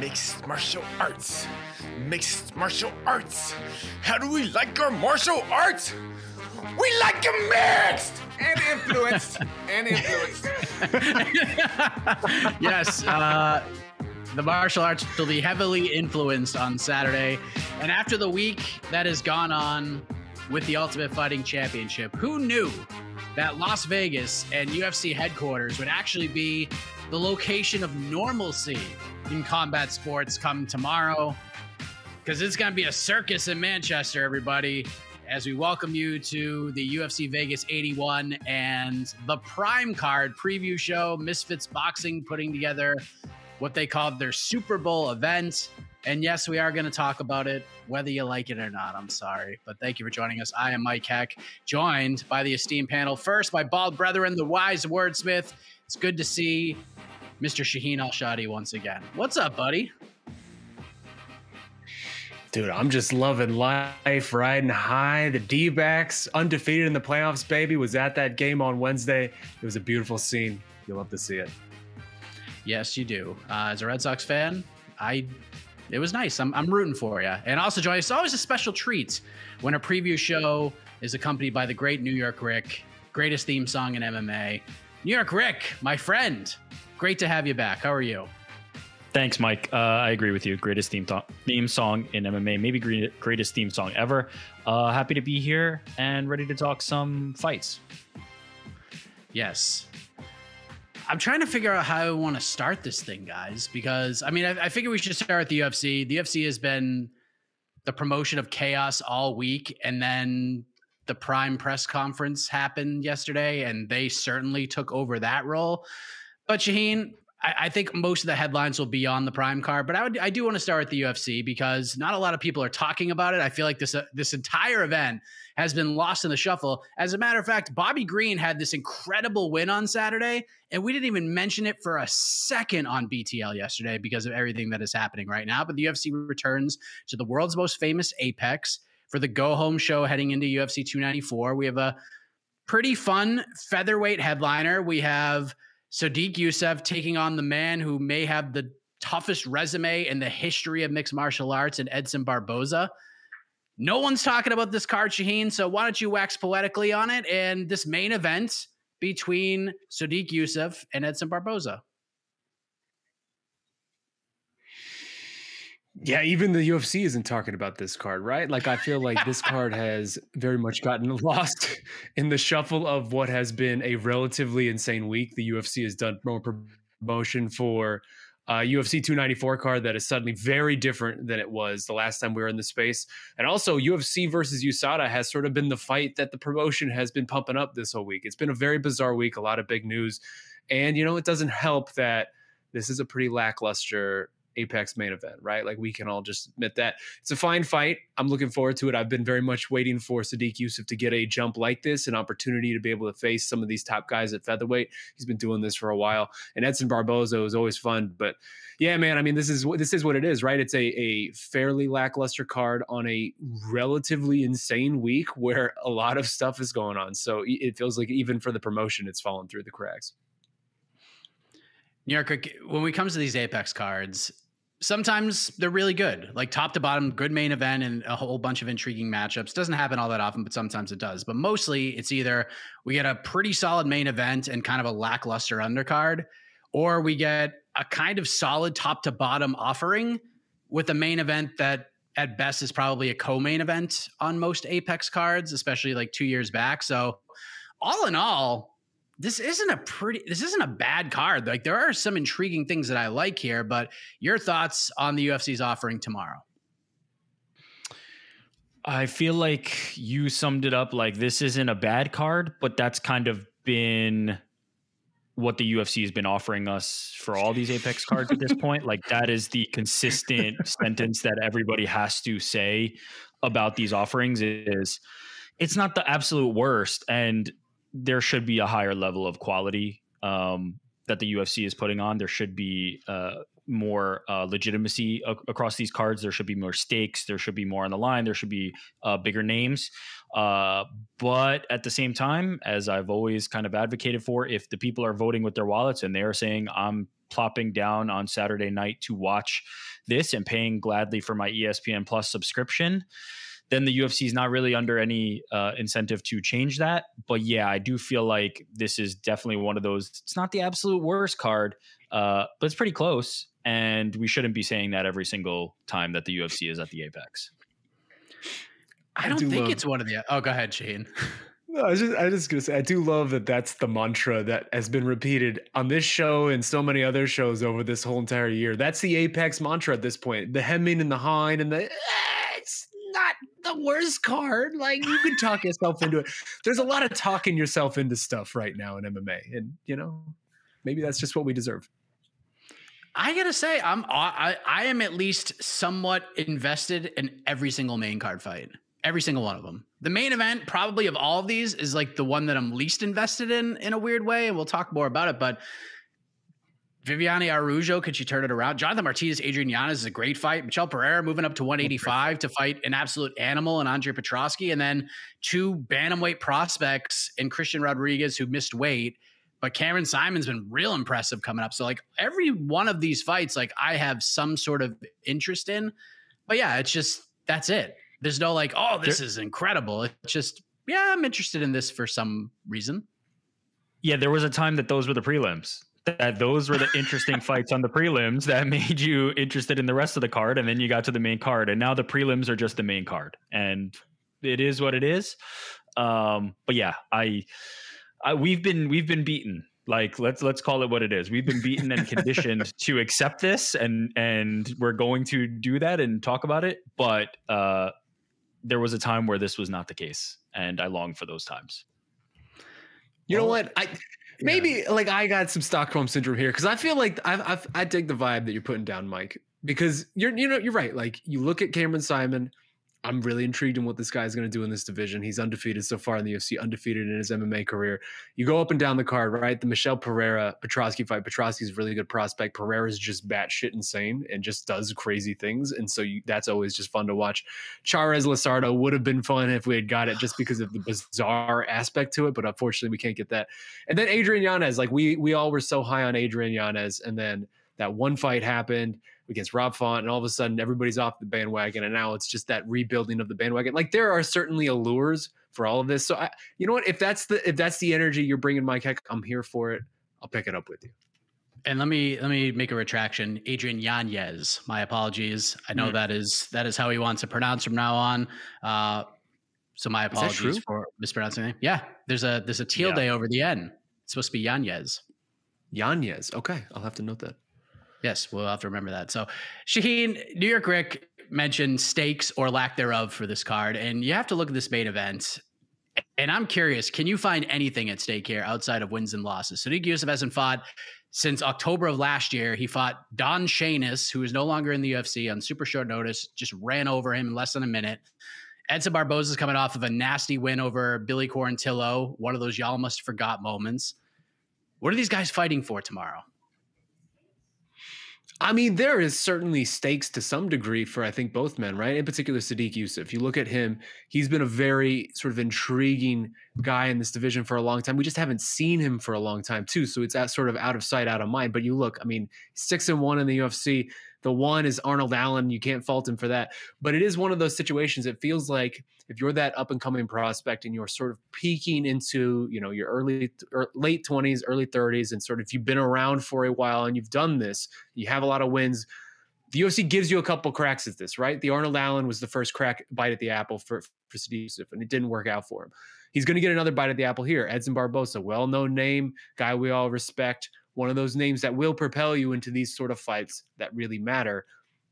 Mixed martial arts. Mixed martial arts. How do we like our martial arts? We like them mixed and influenced and influenced. yes, uh, the martial arts will be heavily influenced on Saturday. And after the week that has gone on with the Ultimate Fighting Championship, who knew that Las Vegas and UFC headquarters would actually be the location of normalcy in combat sports come tomorrow? Because it's going to be a circus in Manchester, everybody as we welcome you to the UFC Vegas 81 and the Prime Card preview show. Misfits Boxing putting together what they called their Super Bowl event. And yes, we are going to talk about it, whether you like it or not. I'm sorry. But thank you for joining us. I am Mike Heck, joined by the esteemed panel. First, my bald brethren, the wise wordsmith. It's good to see Mr. Shaheen Al Shatti once again. What's up, buddy? Dude, I'm just loving life, riding high. The D backs, undefeated in the playoffs, baby, was at that game on Wednesday. It was a beautiful scene. You'll love to see it. Yes, you do. Uh, as a Red Sox fan, I it was nice. I'm, I'm rooting for you. And also, Joy, it's always a special treat when a preview show is accompanied by the great New York Rick, greatest theme song in MMA. New York Rick, my friend, great to have you back. How are you? Thanks, Mike. Uh, I agree with you. Greatest theme, th- theme song in MMA, maybe greatest theme song ever. Uh, happy to be here and ready to talk some fights. Yes. I'm trying to figure out how I want to start this thing, guys, because I mean, I, I figure we should start at the UFC. The UFC has been the promotion of chaos all week, and then the Prime press conference happened yesterday, and they certainly took over that role. But Shaheen, I, I, think most of the headlines will be on the Prime card, but I would I do want to start at the UFC because not a lot of people are talking about it. I feel like this uh, this entire event has been lost in the shuffle. As a matter of fact, Bobby Green had this incredible win on Saturday, and we didn't even mention it for a second on BTL yesterday because of everything that is happening right now. But the UFC returns to the world's most famous Apex for the go home show heading into UFC 294. We have a pretty fun featherweight headliner. We have Sodiq Yusuff taking on the man who may have the toughest resume in the history of mixed martial arts and Edson Barboza. No one's talking about this card, Shaheen. So why don't you wax poetically on it and this main event between Sodiq Yusuff and Edson Barboza? Yeah, even the UFC isn't talking about this card, right? Like I feel like this card has very much gotten lost in the shuffle of what has been a relatively insane week. The UFC has done more promotion for uh, UFC 294 card that is suddenly very different than it was the last time we were in the space. And also, UFC versus USADA has sort of been the fight that the promotion has been pumping up this whole week. It's been a very bizarre week, a lot of big news. And, you know, it doesn't help that this is a pretty lackluster Apex main event, right? Like we can all just admit that it's a fine fight. I'm looking forward to it. I've been very much waiting for Sodiq Yusuff to get a jump like this, an opportunity to be able to face some of these top guys at featherweight. He's been doing this for a while, and Edson Barboza was always fun. But yeah, man, I mean, this is this is what it is, right? It's a a fairly lackluster card on a relatively insane week where a lot of stuff is going on. So it feels like even for the promotion, it's fallen through the cracks. New York, when it comes to these Apex cards, sometimes they're really good, like top to bottom, good main event and a whole bunch of intriguing matchups. Doesn't happen all that often, but sometimes it does. But mostly it's either we get a pretty solid main event and kind of a lackluster undercard, or we get a kind of solid top to bottom offering with a main event that at best is probably a co-main event on most Apex cards, especially like two years back. So all in all, this isn't a pretty this isn't a bad card. Like there are some intriguing things that I like here, but your thoughts on the UFC's offering tomorrow? I feel like you summed it up like this isn't a bad card, but that's kind of been what the UFC has been offering us for all these Apex cards at this point. Like that is the consistent sentence that everybody has to say about these offerings is it's not the absolute worst and there should be a higher level of quality um, that the UFC is putting on. There should be uh, more uh, legitimacy across these cards. There should be more stakes. There should be more on the line. There should be uh, bigger names. Uh, but at the same time, as I've always kind of advocated for, if the people are voting with their wallets and they are saying, I'm plopping down on Saturday night to watch this and paying gladly for my ESPN Plus subscription, then the UFC is not really under any uh, incentive to change that. But yeah, I do feel like this is definitely one of those. It's not the absolute worst card, uh, but it's pretty close. And we shouldn't be saying that every single time that the UFC is at the apex. I don't I do think love- it's one of the. Oh, go ahead, Shane. No, I was just I was just gonna say I do love that that's the mantra that has been repeated on this show and so many other shows over this whole entire year. That's the apex mantra at this point. The hemming and the hawing and the ah, it's not the worst card. Like you can talk yourself into it. There's a lot of talking yourself into stuff right now in MMA, and you know, maybe that's just what we deserve. I gotta say, I'm I, I am at least somewhat invested in every single main card fight. Every single one of them. The main event, probably of all of these, is like the one that I'm least invested in in a weird way, and we'll talk more about it. But Viviane Araujo, could she turn it around? Jonathan Martinez, Adrian Yanez is a great fight. Michel Pereira moving up to 185 to fight an absolute animal and Andre Petroski. And then two bantamweight prospects and Christian Rodriguez who missed weight. But Cameron Saiman's been real impressive coming up. So like every one of these fights, like I have some sort of interest in. But yeah, it's just that's it. There's no like, oh, this is incredible. It's just, yeah, I'm interested in this for some reason. Yeah, there was a time that those were the prelims that those were the interesting fights on the prelims that made you interested in the rest of the card and then you got to the main card and now the prelims are just the main card and it is what it is. Um but yeah i, I we've been we've been beaten. Like let's let's call it what it is. We've been beaten and conditioned to accept this and and we're going to do that and talk about it but uh there was a time where this was not the case and i long for those times. You know what? I Maybe like I got some Stockholm syndrome here because I feel like I've, I dig the vibe that you're putting down, Mike. Because you're you know you're right. Like you look at Cameron Saiman, I'm really intrigued in what this guy's going to do in this division. He's undefeated so far in the UFC, undefeated in his MMA career. You go up and down the card, right? The Michel Pereira Petroski fight. Petroski's a really good prospect. Pereira's just batshit insane and just does crazy things, and so you, that's always just fun to watch. Charez Losardo would have been fun if we had got it just because of the bizarre aspect to it, but unfortunately we can't get that. And then Adrian Yanez, like we we all were so high on Adrian Yanez, and then that one fight happened against Rob Font, and all of a sudden everybody's off the bandwagon, and now it's just that rebuilding of the bandwagon. Like there are certainly allures for all of this. So I, you know what? If that's the if that's the energy you're bringing, Mike Heck, I'm here for it. I'll pick it up with you. And let me let me make a retraction. Adrian Yanez. My apologies. I know mm. that is that is how he wants to pronounce from now on. Uh, so my apologies for mispronouncing it. Yeah, there's a there's a teal yeah. over the N. It's supposed to be Yanez. Yanez. Okay, I'll have to note that. Yes, we'll have to remember that. So, Shaheen, New York Rick mentioned stakes or lack thereof for this card, and you have to look at this main event. And I'm curious, can you find anything at stake here outside of wins and losses? So, Sodiq Yusuff hasn't fought since October of last year. He fought Don Shainis, who is no longer in the UFC on super short notice, just ran over him in less than a minute. Edson Barboza is coming off of a nasty win over Billy Quarantillo, one of those y'all must forgot moments. What are these guys fighting for tomorrow? I mean, there is certainly stakes to some degree for I think both men, right? In particular, Sodiq Yusuff. You look at him; he's been a very sort of intriguing guy in this division for a long time. We just haven't seen him for a long time, too. So it's at sort of out of sight, out of mind. But you look; I mean, six and one in the UFC. The one is Arnold Allen. You can't fault him for that. But it is one of those situations. It feels like if you're that up and coming prospect and you're sort of peaking into, you know, your early er, late 20s, early 30s, and sort of you've been around for a while and you've done this, you have a lot of wins. The UFC gives you a couple cracks at this, right? The Arnold Allen was the first crack bite at the apple for for and it didn't work out for him. He's going to get another bite at the apple here. Edson Barboza, well-known name, guy we all respect one of those names that will propel you into these sort of fights that really matter.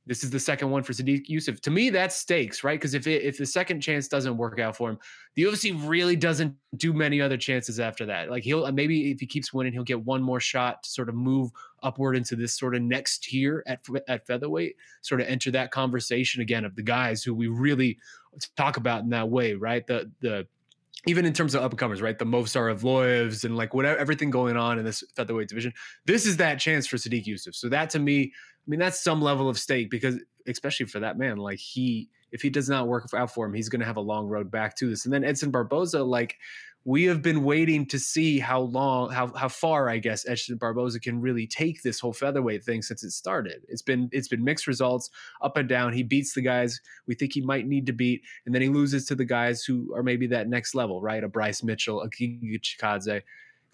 This is the second one for Sodiq Yusuff. To me, that's stakes, right? Because if it, if the second chance doesn't work out for him, the UFC really doesn't do many other chances after that. Like he'll maybe if he keeps winning, he'll get one more shot to sort of move upward into this sort of next tier at at featherweight, sort of enter that conversation again of the guys who we really talk about in that way, right? The the even in terms of up and comers, right? The Movsar Evloevs and like whatever everything going on in this featherweight division. This is that chance for Sodiq Yusuff. So that to me, I mean, that's some level of stake because especially for that man, like he if he does not work out for him, he's gonna have a long road back to this. And then Edson Barboza, like we have been waiting to see how long, how how far, I guess, Edson Barboza can really take this whole featherweight thing since it started. It's been it's been mixed results, up and down. He beats the guys we think he might need to beat, and then he loses to the guys who are maybe that next level, right? A Bryce Mitchell, a Giga Chikadze.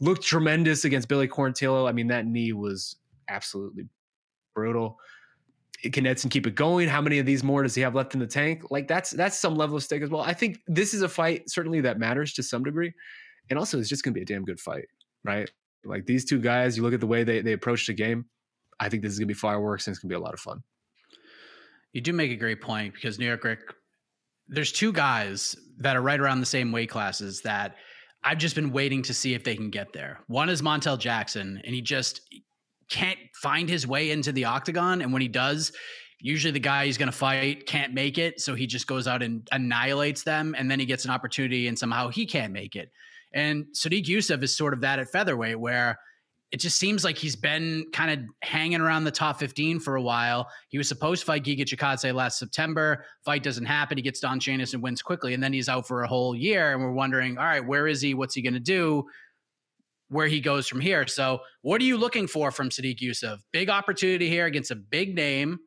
Looked tremendous against Billy Quarantillo. I mean, that knee was absolutely brutal can Edson keep it going? How many of these more does he have left in the tank? Like that's that's some level of stake as well. I think this is a fight certainly that matters to some degree, and also it's just going to be a damn good fight, right? Like these two guys, you look at the way they they approach the game. I think this is going to be fireworks and it's going to be a lot of fun. You do make a great point because New York Rick, there's two guys that are right around the same weight classes that I've just been waiting to see if they can get there. One is Montel Jackson, and he just can't find his way into the octagon. And when he does, usually the guy he's going to fight can't make it. So he just goes out and annihilates them. And then he gets an opportunity and somehow he can't make it. And Sodiq Yusuff is sort of that at featherweight where it just seems like he's been kind of hanging around the top 15 for a while. He was supposed to fight Giga Chikadze last September. Fight doesn't happen. He gets Don Shainis and wins quickly. And then he's out for a whole year. And we're wondering, all right, where is he? What's he going to do? Where he goes from here. So, what are you looking for from Sodiq Yusuff? Big opportunity here against a big name,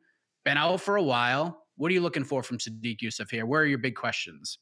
been out for a while. What are you looking for from Sodiq Yusuff here? Where are your big questions?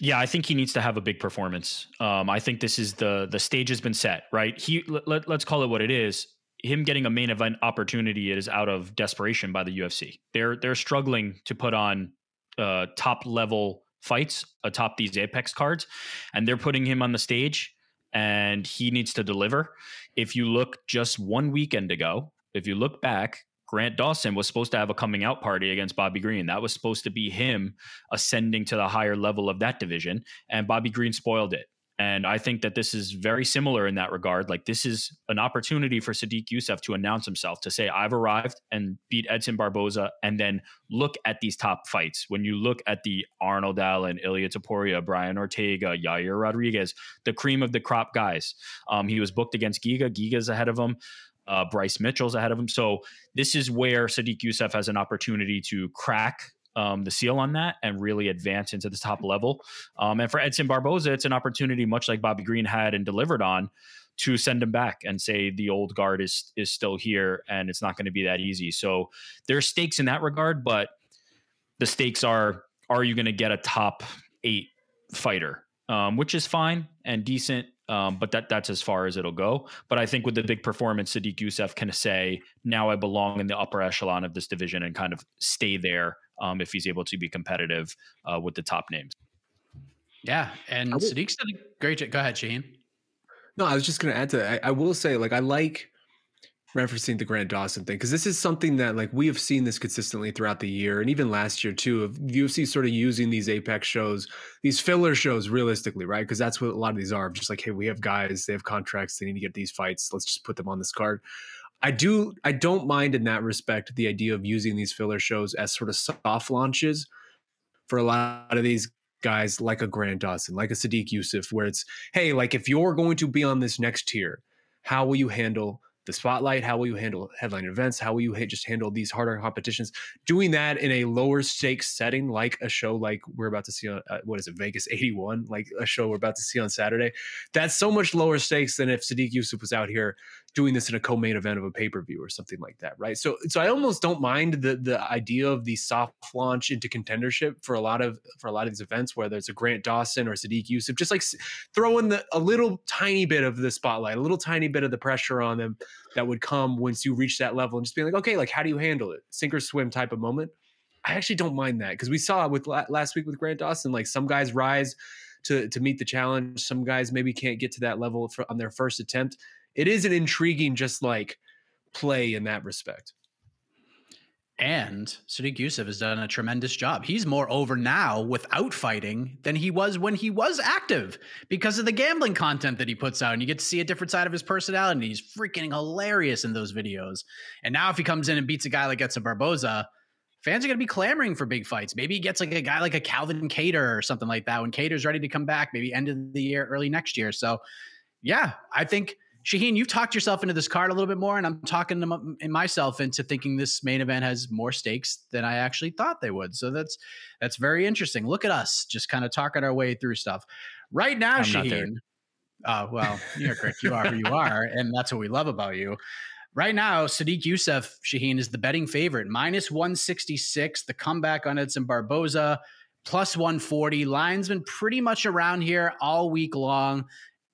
Yeah, I think he needs to have a big performance. Um, I think this is the the stage has been set, right? He let, let's call it what it is. Him getting a main event opportunity is out of desperation by the UFC. They're they're struggling to put on uh, top level fights atop these Apex cards, and they're putting him on the stage and he needs to deliver. If you look just one weekend ago, if you look back, Grant Dawson was supposed to have a coming out party against Bobby Green. That was supposed to be him ascending to the higher level of that division, and Bobby Green spoiled it. And I think that this is very similar in that regard. Like this is an opportunity for Sodiq Yusuff to announce himself, to say, I've arrived and beat Edson Barboza, and then look at these top fights. When you look at the Arnold Allen, Ilya Topuria, Brian Ortega, Yair Rodriguez, the cream of the crop guys. Um, he was booked against Giga. Giga's ahead of him. Uh, Bryce Mitchell's ahead of him. So this is where Sodiq Yusuff has an opportunity to crack um, the seal on that and really advance into the top level. Um, and for Edson Barboza, it's an opportunity, much like Bobby Green had and delivered on, to send him back and say the old guard is is still here and it's not going to be that easy. So there are stakes in that regard, but the stakes are: Are you going to get a top eight fighter, um, which is fine and decent. Um, but that that's as far as it'll go. But I think with the big performance, Sodiq Yusuff can say, now I belong in the upper echelon of this division and kind of stay there um, if he's able to be competitive uh, with the top names. Yeah, and will, Sodiq's did a great job. Go ahead, Shane. No, I was just going to add to that. I, I will say, like, I like referencing the Grant Dawson thing because this is something that like we have seen this consistently throughout the year and even last year too of UFC sort of using these Apex shows, these filler shows realistically, right? Because that's what a lot of these are. Just like, hey, we have guys, they have contracts, they need to get these fights. Let's just put them on this card. I do I don't mind in that respect the idea of using these filler shows as sort of soft launches for a lot of these guys like a Grant Dawson, like a Sodiq Yusuff, where it's, hey, like if you're going to be on this next tier, how will you handle the spotlight? How will you handle headline events? How will you just handle these harder competitions? Doing that in a lower stakes setting, like a show like we're about to see on uh, what is it, Vegas 81, like a show we're about to see on Saturday. That's so much lower stakes than if Sodiq Yusuff was out here doing this in a co-main event of a pay-per-view or something like that, right? So, so I almost don't mind the the idea of the soft launch into contendership for a lot of for a lot of these events, whether it's a Grant Dawson or Sodiq Yusuff, just like throwing the a little tiny bit of the spotlight, a little tiny bit of the pressure on them that would come once you reach that level, and just being like, okay, like how do you handle it? Sink or swim type of moment. I actually don't mind that because we saw with last week with Grant Dawson, like some guys rise to to meet the challenge, some guys maybe can't get to that level for, on their first attempt it is an intriguing just like play in that respect. And Sodiq Yusuff has done a tremendous job. He's more over now without fighting than he was when he was active because of the gambling content that he puts out. And you get to see a different side of his personality. He's freaking hilarious in those videos. And now, if he comes in and beats a guy like Edson Barboza, fans are going to be clamoring for big fights. Maybe he gets like a guy like a Calvin Kattar or something like that when Kattar's ready to come back, maybe end of the year, early next year. So, yeah, I think Shaheen, you've talked yourself into this card a little bit more, and I'm talking to myself into thinking this main event has more stakes than I actually thought they would. So that's that's very interesting. Look at us, just kind of talking our way through stuff. Right now, I'm Shaheen. Uh, well, you're correct. You are who you are, and that's what we love about you. Right now, Sodiq Yusuff Shaheen is the betting favorite, minus 166. The comeback on Edson Barboza, plus 140. Line's been pretty much around here all week long.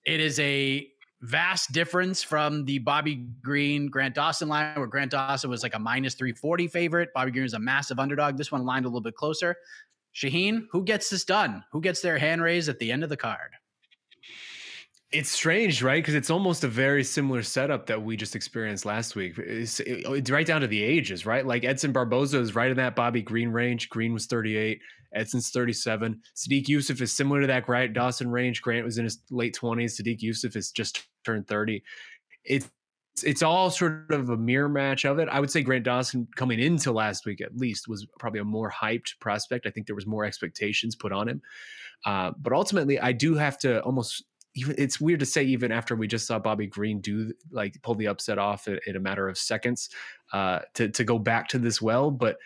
It is a vast difference from the Bobby Green Grant Dawson line, where Grant Dawson was like a minus 340 favorite. Bobby Green is a massive underdog. This one lined a little bit closer. Shaheen, who gets this done? Who gets their hand raised at the end of the card? It's strange, right? Because it's almost a very similar setup that we just experienced last week. It's, it's, right down to the ages, right? Like Edson Barboza is right in that Bobby Green range. Green was 38, Edson's 37. Sodiq Yusuff is similar to that Grant Dawson range. Grant was in his late 20s. Sodiq Yusuff is just turned 30. It's it's all sort of a mirror match of it. I would say Grant Dawson coming into last week at least was probably a more hyped prospect. I think there was more expectations put on him. Uh, but ultimately, I do have to almost even it's weird to say even after we just saw Bobby Green do like pull the upset off in, in a matter of seconds uh, to to go back to this well, but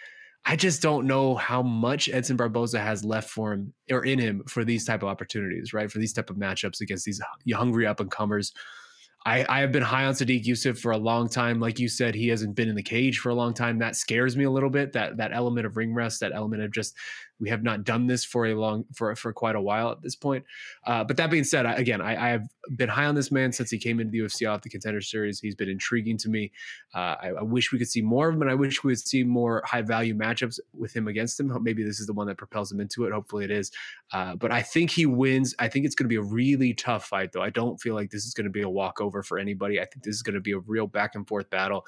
I just don't know how much Edson Barboza has left for him or in him for these type of opportunities, right? For these type of matchups against these hungry up and comers. I, I have been high on Sodiq Yusuff for a long time. Like you said, he hasn't been in the cage for a long time. That scares me a little bit. That that element of ring rest, that element of just we have not done this for a long for for quite a while at this point. Uh, but that being said, I, again, I, I, have been high on this man since he came into the UFC off the Contender Series. He's been intriguing to me. Uh, I, I, wish we could see more of him, and I wish we would see more high value matchups with him against him. Maybe this is the one that propels him into it. Hopefully, it is. Uh, but I think he wins. I think it's going to be a really tough fight, though. I don't feel like this is going to be a walkover for anybody. I think this is going to be a real back and forth battle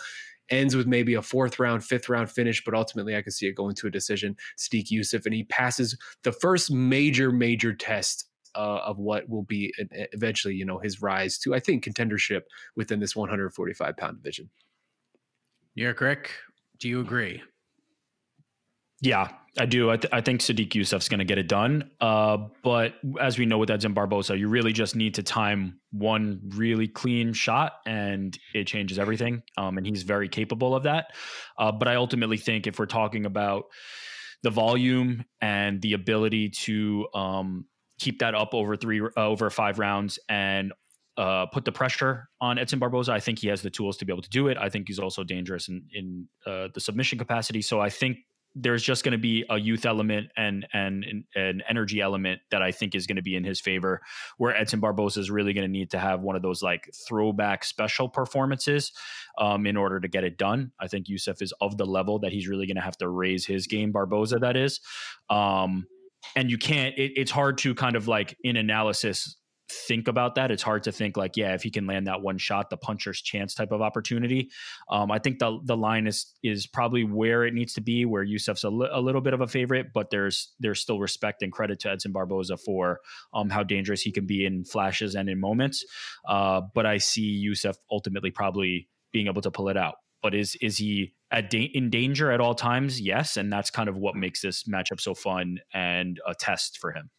ends with maybe a fourth round, fifth round finish, but ultimately I can see it going to a decision. Sodiq Yusuff, and he passes the first major, major test uh, of what will be eventually, you know, his rise to, I think, contendership within this 145 pound division. You're Rick, do you agree? Yeah, I do. I, th- I think Sodiq Yusuff's going to get it done. Uh, but as we know with Edson Barboza, you really just need to time one really clean shot and it changes everything. Um, and he's very capable of that. Uh, but I ultimately think if we're talking about the volume and the ability to um, keep that up over three, uh, over five rounds and uh, put the pressure on Edson Barboza. I think he has the tools to be able to do it. I think he's also dangerous in in uh, the submission capacity. So I think there's just going to be a youth element and and an energy element that I think is going to be in his favor. Where Edson Barboza is really going to need to have one of those like throwback special performances um, in order to get it done. I think Yusuff is of the level that he's really going to have to raise his game. Barboza, that is, um, and you can't. It, it's hard to kind of like in analysis think about that. It's hard to think like, yeah, if he can land that one shot, the puncher's chance type of opportunity. Um, I think the the line is is probably where it needs to be, where Yusuff's a, li- a little bit of a favorite, but there's there's still respect and credit to Edson Barboza for um, how dangerous he can be in flashes and in moments. Uh, but I see Yusuff ultimately probably being able to pull it out. But is is he da- in danger at all times? Yes, and that's kind of what makes this matchup so fun and a test for him.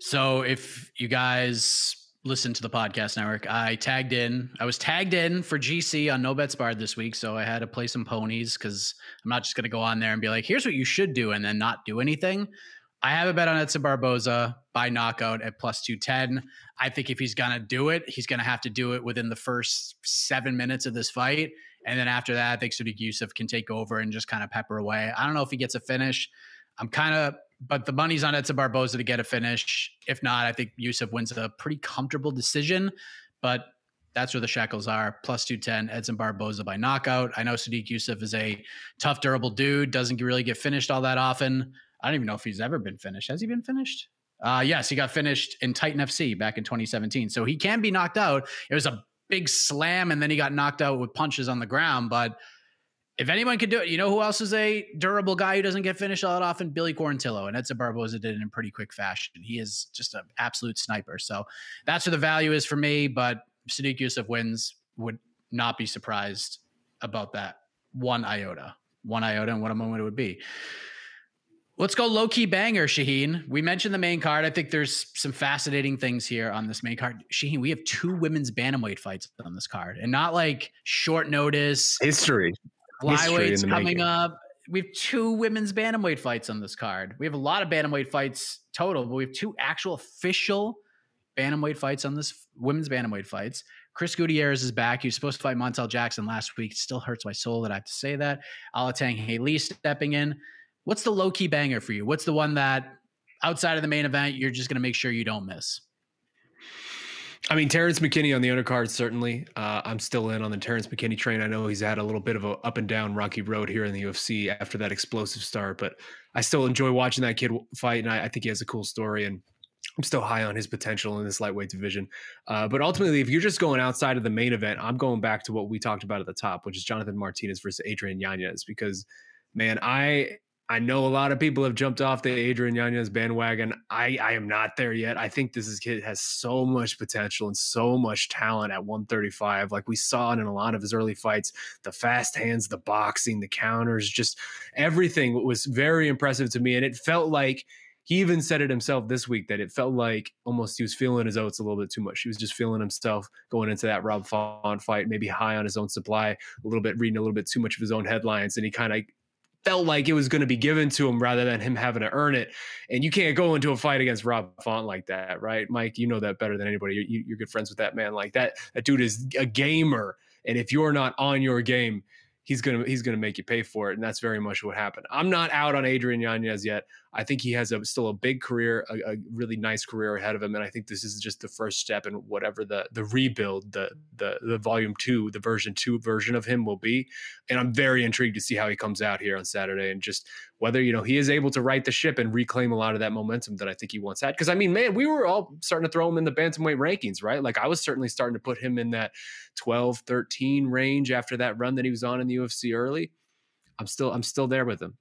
So if you guys listen to the podcast network, I tagged in. I was tagged in for GC on No Bets Barred this week, so I had to play some ponies because I'm not just going to go on there and be like, "Here's what you should do," and then not do anything. I have a bet on Edson Barboza by knockout at plus 210. I think if he's going to do it, he's going to have to do it within the first seven minutes of this fight. And then after that, I think Yusuff can take over and just kind of pepper away. I don't know if he gets a finish. I'm kind of but the money's on Edson Barboza to get a finish. If not, I think Yusuff wins a pretty comfortable decision. But that's where the shackles are. Plus 210, Edson Barboza by knockout. I know Sodiq Yusuff is a tough, durable dude, doesn't really get finished all that often. I don't even know if he's ever been finished. Has he been finished? Uh, yes, he got finished in Titan FC back in 2017. So he can be knocked out. It was a big slam, and then he got knocked out with punches on the ground. But if anyone could do it, you know who else is a durable guy who doesn't get finished all that often? Billy Quarantillo. And Edson Barboza did it in pretty quick fashion. He is just an absolute sniper. So that's where the value is for me. But Sodiq Yusuff wins. Would not be surprised about that one iota. One iota and what a moment it would be. Let's go low key banger, Shaheen. We mentioned the main card. I think there's some fascinating things here on this main card. Shaheen, we have two women's bantamweight fights on this card, and not like short notice history. Flyweights coming making. up. We have two women's bantamweight fights on this card. We have a lot of bantamweight fights total, but we have two actual official bantamweight fights on this women's bantamweight fights. Chris Gutierrez is back. He was supposed to fight Montel Jackson last week. It still hurts my soul that I have to say that. Alatengheili stepping in. What's the low key banger for you? What's the one that outside of the main event you're just going to make sure you don't miss? I mean, Terrence McKinney on the undercard, certainly. Uh, I'm still in on the Terrence McKinney train. I know he's had a little bit of a up and down rocky road here in the UFC after that explosive start, but I still enjoy watching that kid fight, and I, I think he has a cool story. And I'm still high on his potential in this lightweight division. Uh, but ultimately, if you're just going outside of the main event, I'm going back to what we talked about at the top, which is Jonathan Martinez versus Adrian Yanez, because man, I I know a lot of people have jumped off the Adrian Yanez bandwagon. I, I am not there yet. I think this kid has so much potential and so much talent at 135. Like we saw it in a lot of his early fights, the fast hands, the boxing, the counters, just everything was very impressive to me. And it felt like he even said it himself this week that it felt like almost he was feeling his oats a little bit too much. He was just feeling himself going into that Rob Font fight, maybe high on his own supply, a little bit reading a little bit too much of his own headlines, and he kind of felt like it was going to be given to him rather than him having to earn it. And you can't go into a fight against Rob Font like that, right? Mike, you know that better than anybody. You, you're good friends with that man. Like that, that dude is a gamer. And if you're not on your game, he's gonna he's gonna make you pay for it, and that's very much what happened. I'm not out on Adrian Yanez yet. I think he has a, still a big career, a, a, really nice career ahead of him, and I think this is just the first step in whatever the the rebuild, the the the volume two, the version two version of him will be. And I'm very intrigued to see how he comes out here on Saturday, and just whether you know he is able to right the ship and reclaim a lot of that momentum that I think he once had. Because I mean, man, we were all starting to throw him in the bantamweight rankings, right? Like I was certainly starting to put him in that 12, 13 range after that run that he was on in the UFC early. I'm still I'm still there with him.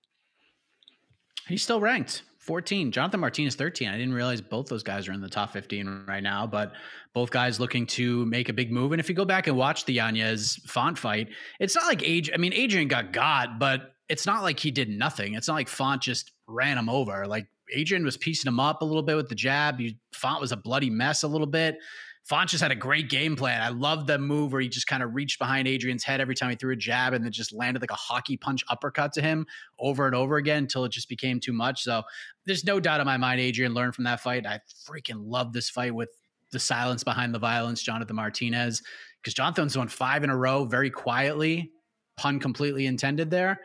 He's still ranked 14. Jonathan Martinez 13. I didn't realize both those guys are in the top 15 right now, but both guys looking to make a big move. And if you go back and watch the Yanez Font fight, it's not like age. I mean, Adrian got got, but it's not like he did nothing. It's not like Font just ran him over. Like Adrian was piecing him up a little bit with the jab. You, Font was a bloody mess a little bit. Font just had a great game plan. I love the move where he just kind of reached behind Adrian's head every time he threw a jab and then just landed like a hockey punch uppercut to him over and over again until it just became too much. So there's no doubt in my mind Adrian learned from that fight. I freaking love this fight with the silence behind the violence, Jonathan Martinez, because Jonathan's won five in a row very quietly, pun completely intended there.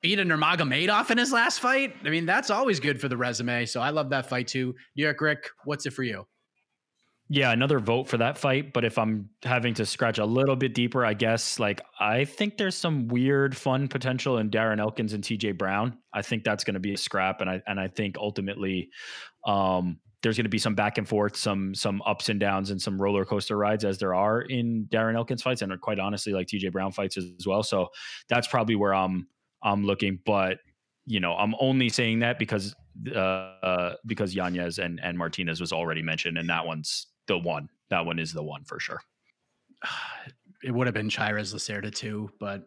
Beat a Nurmagomedov in his last fight. I mean, that's always good for the resume. So I love that fight too. New York Rick, what's it for you? Yeah, another vote for that fight. But if I'm having to scratch a little bit deeper, I guess like I think there's some weird fun potential in Darren Elkins and TJ Brown. I think that's going to be a scrap, and I and I think ultimately, um, there's going to be some back and forth, some some ups and downs, and some roller coaster rides as there are in Darren Elkins fights, and quite honestly, like TJ Brown fights as, well. So that's probably where I'm I'm looking. But you know, I'm only saying that because uh because Yanez and and Martinez was already mentioned, and that one's the one. That one is the one for sure. It would have been Chires Lacerda too, but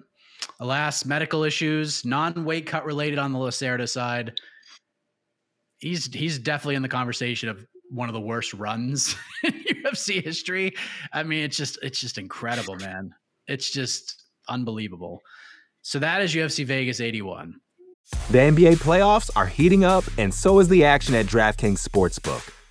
alas, medical issues, non-weight cut related on the Lacerda side he's he's definitely in the conversation of one of the worst runs in UFC history. I mean, it's just it's just incredible, man. It's just unbelievable. So that is UFC Vegas 81. The NBA playoffs are heating up, and so is the action at DraftKings Sportsbook,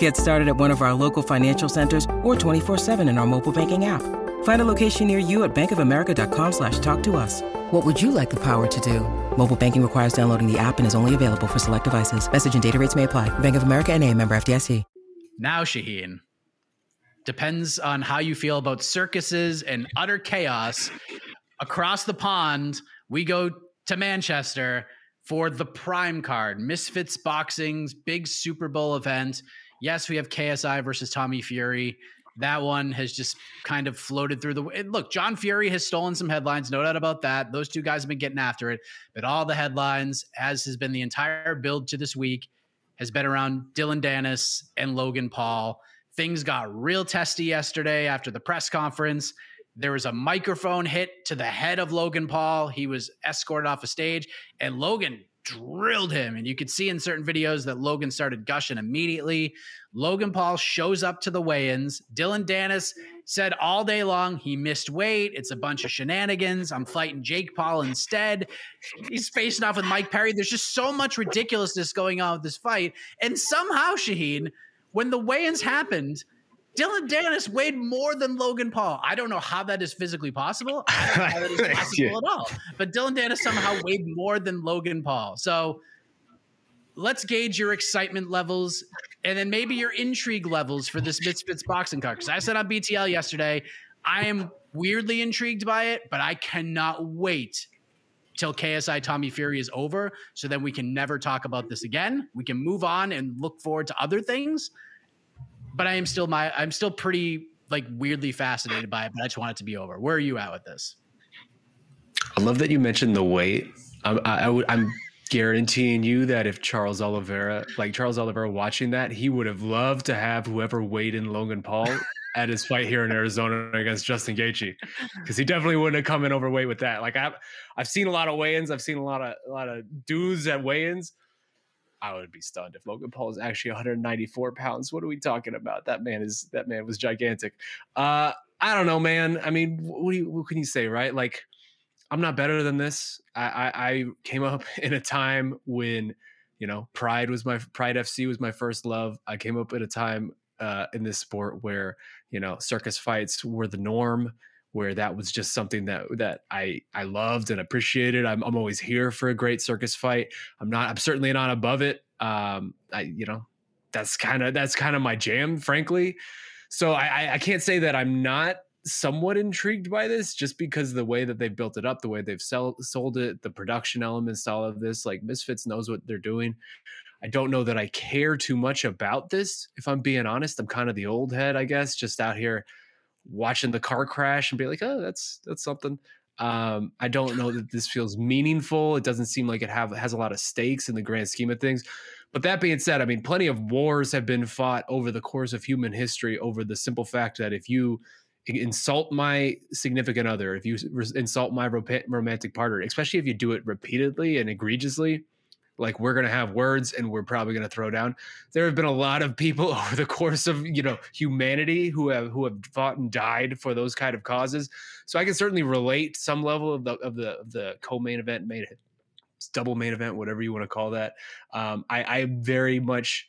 Get started at one of our local financial centers or 24-7 in our mobile banking app. Find a location near you at bankofamerica.com slash talk to us. What would you like the power to do? Mobile banking requires downloading the app and is only available for select devices. Message and data rates may apply. Bank of America and a member FDIC. Now, Shaheen, depends on how you feel about circuses and utter chaos. Across the pond, we go to Manchester for the prime card, Misfits Boxing's big Super Bowl event. Yes, we have KSI versus Tommy Fury. That one has just kind of floated through the look john fury has stolen some headlines no doubt about that. Those two guys have been getting after it but all the headlines as has been the entire build to this week has been around Dillon danis and logan paul. Things got real testy yesterday after the press conference. There was a microphone hit to the head of logan paul. He was escorted off a stage and logan drilled him. And you could see in certain videos that Logan started gushing immediately. Logan Paul shows up to the weigh ins. Dillon Danis said all day long he missed weight. It's a bunch of shenanigans. I'm fighting Jake Paul instead. He's facing off with Mike Perry. There's just so much ridiculousness going on with this fight. And somehow, Shaheen, when the weigh ins happened, Dillon Danis weighed more than Logan Paul. I don't know how that is physically possible. I don't know how that is possible yeah. at all. But Dillon Danis somehow weighed more than Logan Paul. So let's gauge your excitement levels and then maybe your intrigue levels for this Misfits boxing card. Because I said on BTL yesterday, I am weirdly intrigued by it, but I cannot wait till KSI Tommy Fury is over. So then we can never talk about this again. We can move on and look forward to other things but I am still my I'm still pretty like weirdly fascinated by it, but I just want it to be over. Where are you at with this? I love that you mentioned the weight. I, I, I would I'm guaranteeing you that if Charles Oliveira, like Charles Oliveira watching that, he would have loved to have whoever weighed in Logan Paul at his fight here in Arizona against Justin Gaethje, because he definitely wouldn't have come in overweight with that. Like I've I've seen a lot of weigh-ins, I've seen a lot of a lot of dudes at weigh-ins I would be stunned if Logan Paul is actually 194 pounds. What are we talking about? That man is that man was gigantic. Uh, I don't know, man. I mean, what, you, what can you say, right? Like, I'm not better than this. I, I, I came up in a time when, you know, Pride was my Pride FC was my first love. I came up at a time uh, in this sport where you know circus fights were the norm where that was just something that that I I loved and appreciated. I'm I'm always here for a great circus fight. I'm not I'm certainly not above it. Um, I you know that's kind of that's kind of my jam, frankly. So I I can't say that I'm not somewhat intrigued by this just because of the way that they've built it up, the way they've sell, sold it, the production elements, all of this. Like Misfits knows what they're doing. I don't know that I care too much about this. If I'm being honest, I'm kind of the old head, I guess, just out here watching the car crash and be like, oh, that's that's something. Um, I don't know that this feels meaningful. It doesn't seem like it have has a lot of stakes in the grand scheme of things. But that being said, I mean, plenty of wars have been fought over the course of human history over the simple fact that if you insult my significant other, if you insult my romantic partner, especially if you do it repeatedly and egregiously, like we're going to have words and we're probably going to throw down. There have been a lot of people over the course of you know humanity who have who have fought and died for those kind of causes. So i can certainly relate some level of the of the of the co-main event made it double main event whatever you want to call that. Um i i very much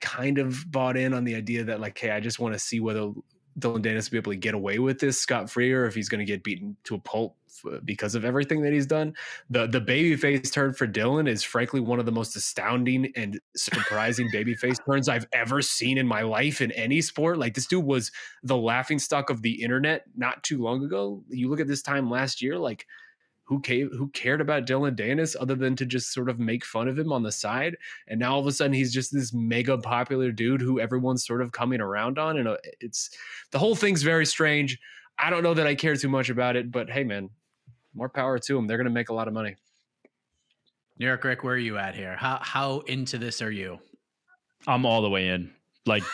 kind of bought in on the idea that like hey i just want to see whether Dillon Danis will be able to get away with this scot free, or if he's going to get beaten to a pulp uh, because of everything that he's done. The the babyface turn for Dillon is frankly one of the most astounding and surprising babyface turns I've ever seen in my life in any sport. Like this dude was the laughing stock of the internet not too long ago. You look at this time last year, like who came, who cared about Dillon Danis other than to just sort of make fun of him on the side. And now all of a sudden he's just this mega popular dude who everyone's sort of coming around on. And uh, it's the whole thing's very strange. I don't know that I care too much about it, but hey, man, more power to them. They're going to make a lot of money. New York Rick, where are you at here? How how into this are you? I'm all the way in. Like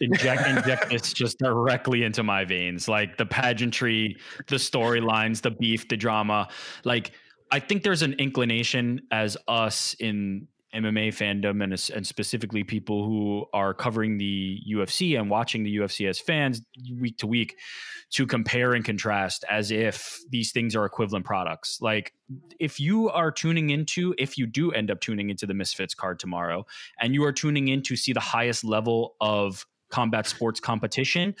inject inject this just directly into my veins. Like the pageantry, the storylines, the beef, the drama. Like I think there's an inclination as us in MMA fandom and, and specifically people who are covering the UFC and watching the UFC as fans week to week to compare and contrast as if these things are equivalent products. Like if you are tuning into, if you do end up tuning into the Misfits card tomorrow and you are tuning in to see the highest level of combat sports competition,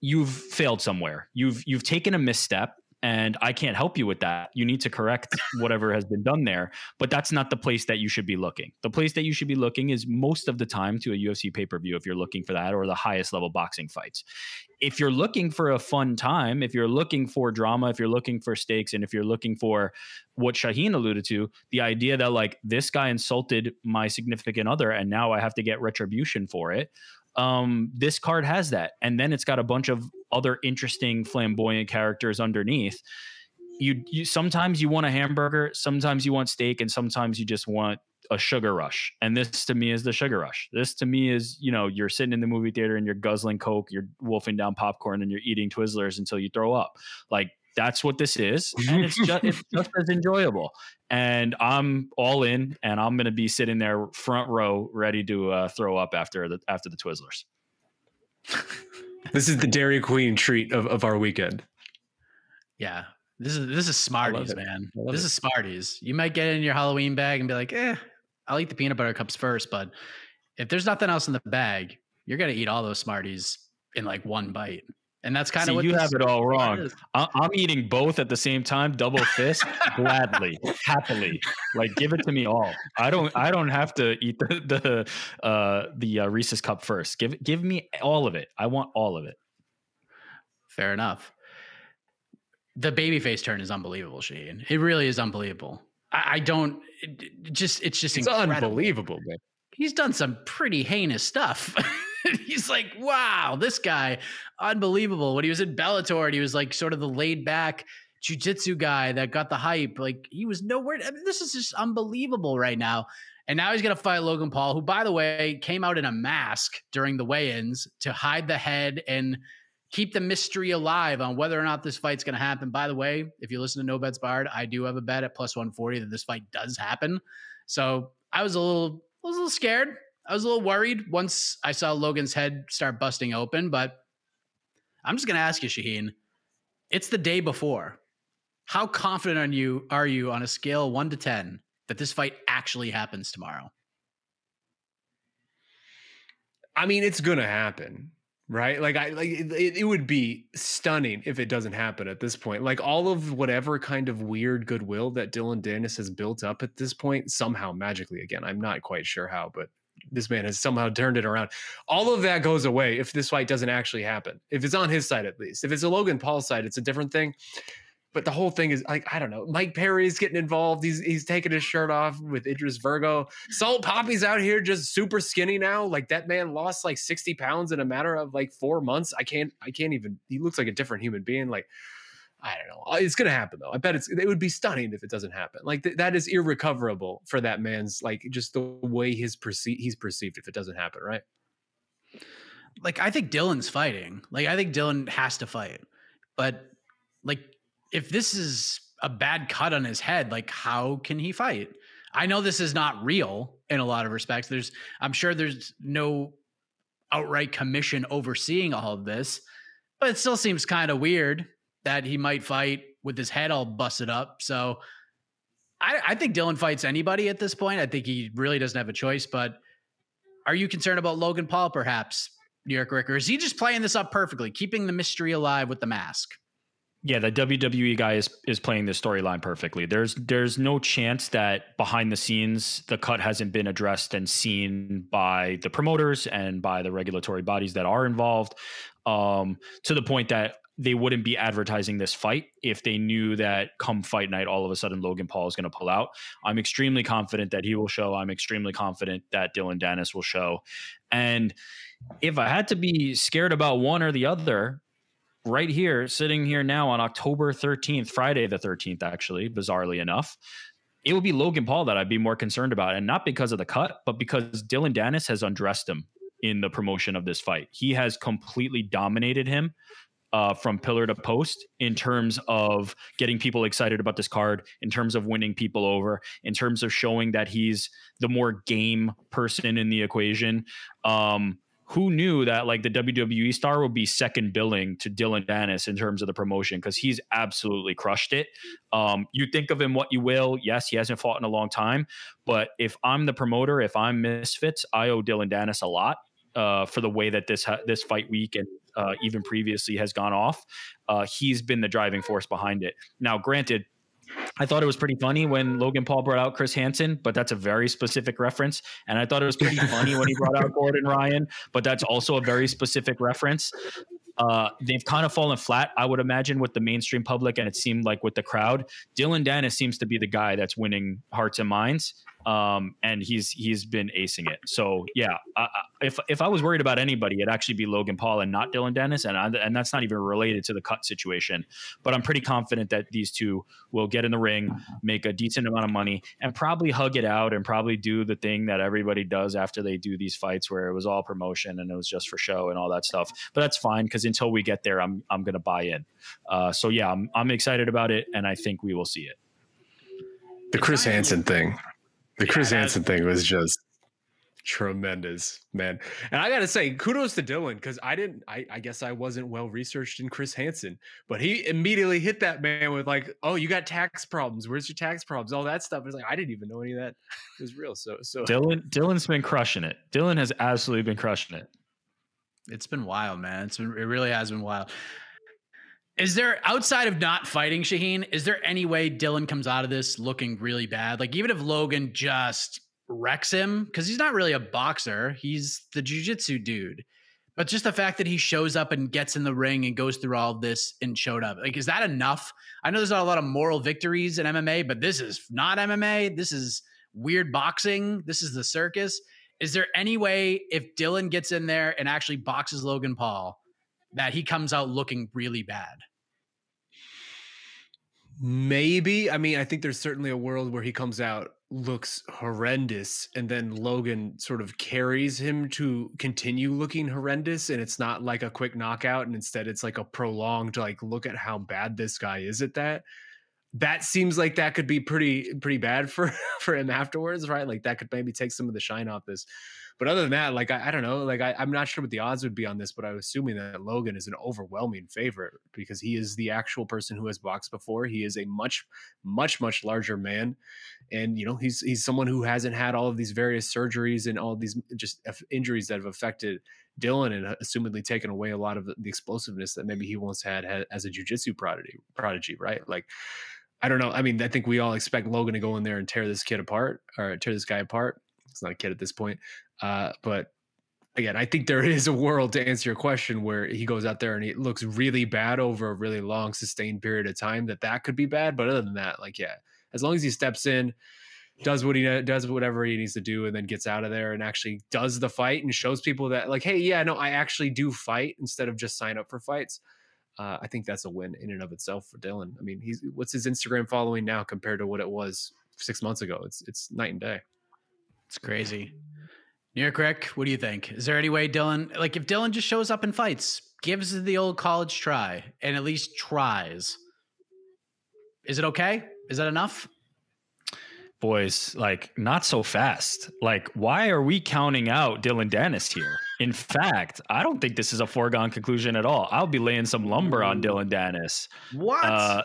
you've failed somewhere. You've you've taken a misstep and I can't help you with that. You need to correct whatever has been done there, but that's not the place that you should be looking. The place that you should be looking is most of the time to a UFC pay-per-view if you're looking for that or the highest level boxing fights. If you're looking for a fun time, if you're looking for drama, if you're looking for stakes and if you're looking for what Shaheen alluded to, the idea that like this guy insulted my significant other and now I have to get retribution for it um, this card has that, and then it's got a bunch of other interesting flamboyant characters underneath. You, you sometimes you want a hamburger, sometimes you want steak, and sometimes you just want a sugar rush. And this to me is the sugar rush. This to me is, you know, you're sitting in the movie theater and you're guzzling Coke, you're wolfing down popcorn, and you're eating Twizzlers until you throw up. Like that's what this is, and it's just it's just as enjoyable. And I'm all in, and I'm going to be sitting there front row, ready to uh, throw up after the after the Twizzlers. this is the Dairy Queen treat of, of our weekend. Yeah, this is this is Smarties, man. This it. is Smarties. You might get in your Halloween bag and be like, eh, I'll eat the peanut butter cups first, but if there's nothing else in the bag, you're gonna eat all those Smarties in like one bite. And that's kind of what you have it all wrong. I'm eating both at the same time, double fist, gladly, happily. Like, give it to me all. I don't. I don't have to eat the the uh, the uh, Reese's cup first. Give give me all of it. I want all of it. Fair enough. The babyface turn is unbelievable, Shane. It really is unbelievable. I, I don't. It, just it's just it's incredible. unbelievable, man. He's done some pretty heinous stuff. he's like, wow, this guy, unbelievable. When he was in Bellator, and he was like sort of the laid back jujitsu guy that got the hype. Like he was nowhere. I mean, this is just unbelievable right now. And now he's going to fight Logan Paul, who, by the way, came out in a mask during the weigh ins to hide the head and keep the mystery alive on whether or not this fight's going to happen. By the way, if you listen to No Bets Barred, I do have a bet at plus 140 that this fight does happen. So I was a little, I was a little scared. I was a little worried once I saw Logan's head start busting open, but I'm just going to ask you, Shaheen. It's the day before. How confident are you are you on a scale 1 to 10 that this fight actually happens tomorrow? I mean, it's going to happen, right? Like I like it, it would be stunning if it doesn't happen at this point. Like all of whatever kind of weird goodwill that Dillon Danis has built up at this point somehow magically again, I'm not quite sure how, but this man has somehow turned it around. All of that goes away if this fight doesn't actually happen. If it's on his side, at least. If it's a Logan Paul side, it's a different thing. But the whole thing is like I don't know. Mike Perry's getting involved. He's he's taking his shirt off with Idris Virgo. Salt Papi's out here just super skinny now. Like that man lost like sixty pounds in a matter of like four months. I can't I can't even. He looks like a different human being. Like I don't know. Uh, It's gonna happen though. I bet it's. It would be stunning if it doesn't happen. Like th- that is irrecoverable for that man's like just the way his perce- he's perceived if it doesn't happen. Right. like I think Dillon's fighting. Like I think Dillon has to fight. But like if this is a bad cut on his head, like how can he fight? I know this is not real in a lot of respects. There's I'm sure there's no outright commission overseeing all of this, but it still seems kind of weird that he might fight with his head all busted up. So I, I think Dillon fights anybody at this point. I think he really doesn't have a choice. But are you concerned about Logan Paul, perhaps, New York Rick, or is he just playing this up perfectly, keeping the mystery alive with the mask? Yeah, the WWE guy is is playing this storyline perfectly. There's there's no chance that behind the scenes the cut hasn't been addressed and seen by the promoters and by the regulatory bodies that are involved. Um, to the point that they wouldn't be advertising this fight if they knew that come fight night, all of a sudden Logan Paul is going to pull out. I'm extremely confident that he will show. I'm extremely confident that Dillon Danis will show. And if I had to be scared about one or the other, right here, sitting here now on October 13th, Friday the 13th, actually, bizarrely enough, it would be Logan Paul that I'd be more concerned about. And not because of the cut, but because Dillon Danis has undressed him in the promotion of this fight. He has completely dominated him uh, from pillar to post in terms of getting people excited about this card, in terms of winning people over, in terms of showing that he's the more game person in the equation. Um, who knew that like the WWE star would be second billing to Dillon Danis in terms of the promotion because he's absolutely crushed it. Um, you think of him what you will. Yes, he hasn't fought in a long time, but if I'm the promoter, if I'm Misfits, I owe Dillon Danis a lot uh, for the way that this ha- this fight week and uh, even previously has gone off. Uh, he's been the driving force behind it. Now, granted, I thought it was pretty funny when Logan Paul brought out Chris Hansen, but that's a very specific reference. And I thought it was pretty funny when he brought out Gordon Ryan, but that's also a very specific reference. Uh, they've kind of fallen flat, I would imagine, with the mainstream public, and it seemed like with the crowd. Dillon Danis seems to be the guy that's winning hearts and minds, um, and he's he's been acing it. So yeah, I, if if I was worried about anybody, it'd actually be Logan Paul and not Dillon Danis, and I, and that's not even related to the cut situation. But I'm pretty confident that these two will get in the ring, make a decent amount of money, and probably hug it out and probably do the thing that everybody does after they do these fights, where it was all promotion and it was just for show and all that stuff. But that's fine because until we get there, I'm I'm gonna buy in. Uh, so yeah, I'm I'm excited about it, and I think we will see it. The Chris Hansen thing. The Chris that- Hansen thing was just tremendous, man. And I gotta say, kudos to Dillon because I didn't. I, I guess I wasn't well researched in Chris Hansen, but he immediately hit that man with like, "Oh, you got tax problems. Where's your tax problems? All that stuff." It's like I didn't even know any of that was real. So, so Dillon Dillon's been crushing it. Dillon has absolutely been crushing it. It's been wild, man. It's been it really has been wild. Is there outside of not fighting Shaheen, is there any way Dillon comes out of this looking really bad? Like even if Logan just wrecks him, because he's not really a boxer, he's the jujitsu dude. But just the fact that he shows up and gets in the ring and goes through all this and showed up, like, is that enough? I know there's not a lot of moral victories in MMA, but this is not MMA. This is weird boxing. This is the circus. Is there any way if Dillon gets in there and actually boxes Logan Paul that he comes out looking really bad? Maybe. I mean, I think there's certainly a world where he comes out, looks horrendous, and then Logan sort of carries him to continue looking horrendous. And it's not like a quick knockout, and instead it's like a prolonged, like, look at how bad this guy is at that. That seems like that could be pretty pretty bad for for him afterwards, right? Like that could maybe take some of the shine off this. But other than that, like I, I don't know, like I, I'm not sure what the odds would be on this, but I'm assuming that Logan is an overwhelming favorite because he is the actual person who has boxed before. He is a much, much, much larger man, and you know he's he's someone who hasn't had all of these various surgeries and all these just injuries that have affected Dillon and uh, assumedly taken away a lot of the, explosiveness that maybe he once had, had as a jujitsu prodigy. Prodigy, right? Like. I don't know. I mean, I think we all expect Logan to go in there and tear this kid apart or tear this guy apart. It's not a kid at this point. Uh, but again, I think there is a world to answer your question where he goes out there and it looks really bad over a really long, sustained period of time. That that could be bad. But other than that, like yeah, as long as he steps in, does what he does, whatever he needs to do, and then gets out of there and actually does the fight and shows people that like, hey, yeah, no, I actually do fight instead of just sign up for fights. Uh, I think that's a win in and of itself for Dillon. I mean, he's what's his Instagram following now compared to what it was six months ago? It's it's night and day. It's crazy. New York Rick, what do you think? Is there any way Dillon, like if Dillon just shows up and fights, gives the old college try, and at least tries, is it okay? Is that enough? boys, like not so fast. Like, why are we counting out Dillon Danis here? In fact, I don't think this is a foregone conclusion at all. I'll be laying some lumber on Dillon Danis. What? Uh,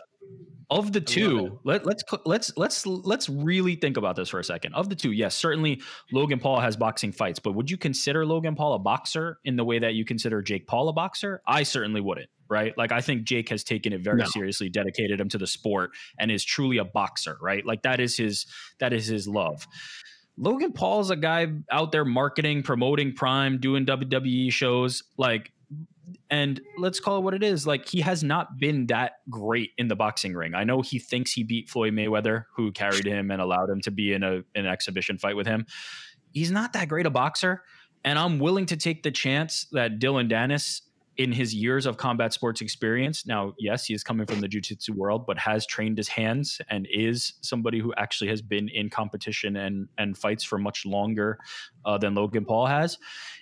of the two, let, let's let's let's let's really think about this for a second. Of the two, yes, certainly Logan Paul has boxing fights, but would you consider Logan Paul a boxer in the way that you consider Jake Paul a boxer? I certainly wouldn't right? Like I think Jake has taken it very no. seriously, dedicated him to the sport, and is truly a boxer, right? Like that is his that is his love. Logan Paul is a guy out there marketing, promoting Prime, doing WWE shows, like and let's call it what it is. Like he has not been that great in the boxing ring. I know he thinks he beat Floyd Mayweather, who carried him and allowed him to be in a an exhibition fight with him. He's not that great a boxer, and I'm willing to take the chance that Dylan Dennis in his years of combat sports experience. Now, yes, he is coming from the jiu-jitsu world, but has trained his hands and is somebody who actually has been in competition and and fights for much longer uh, than Logan Paul has,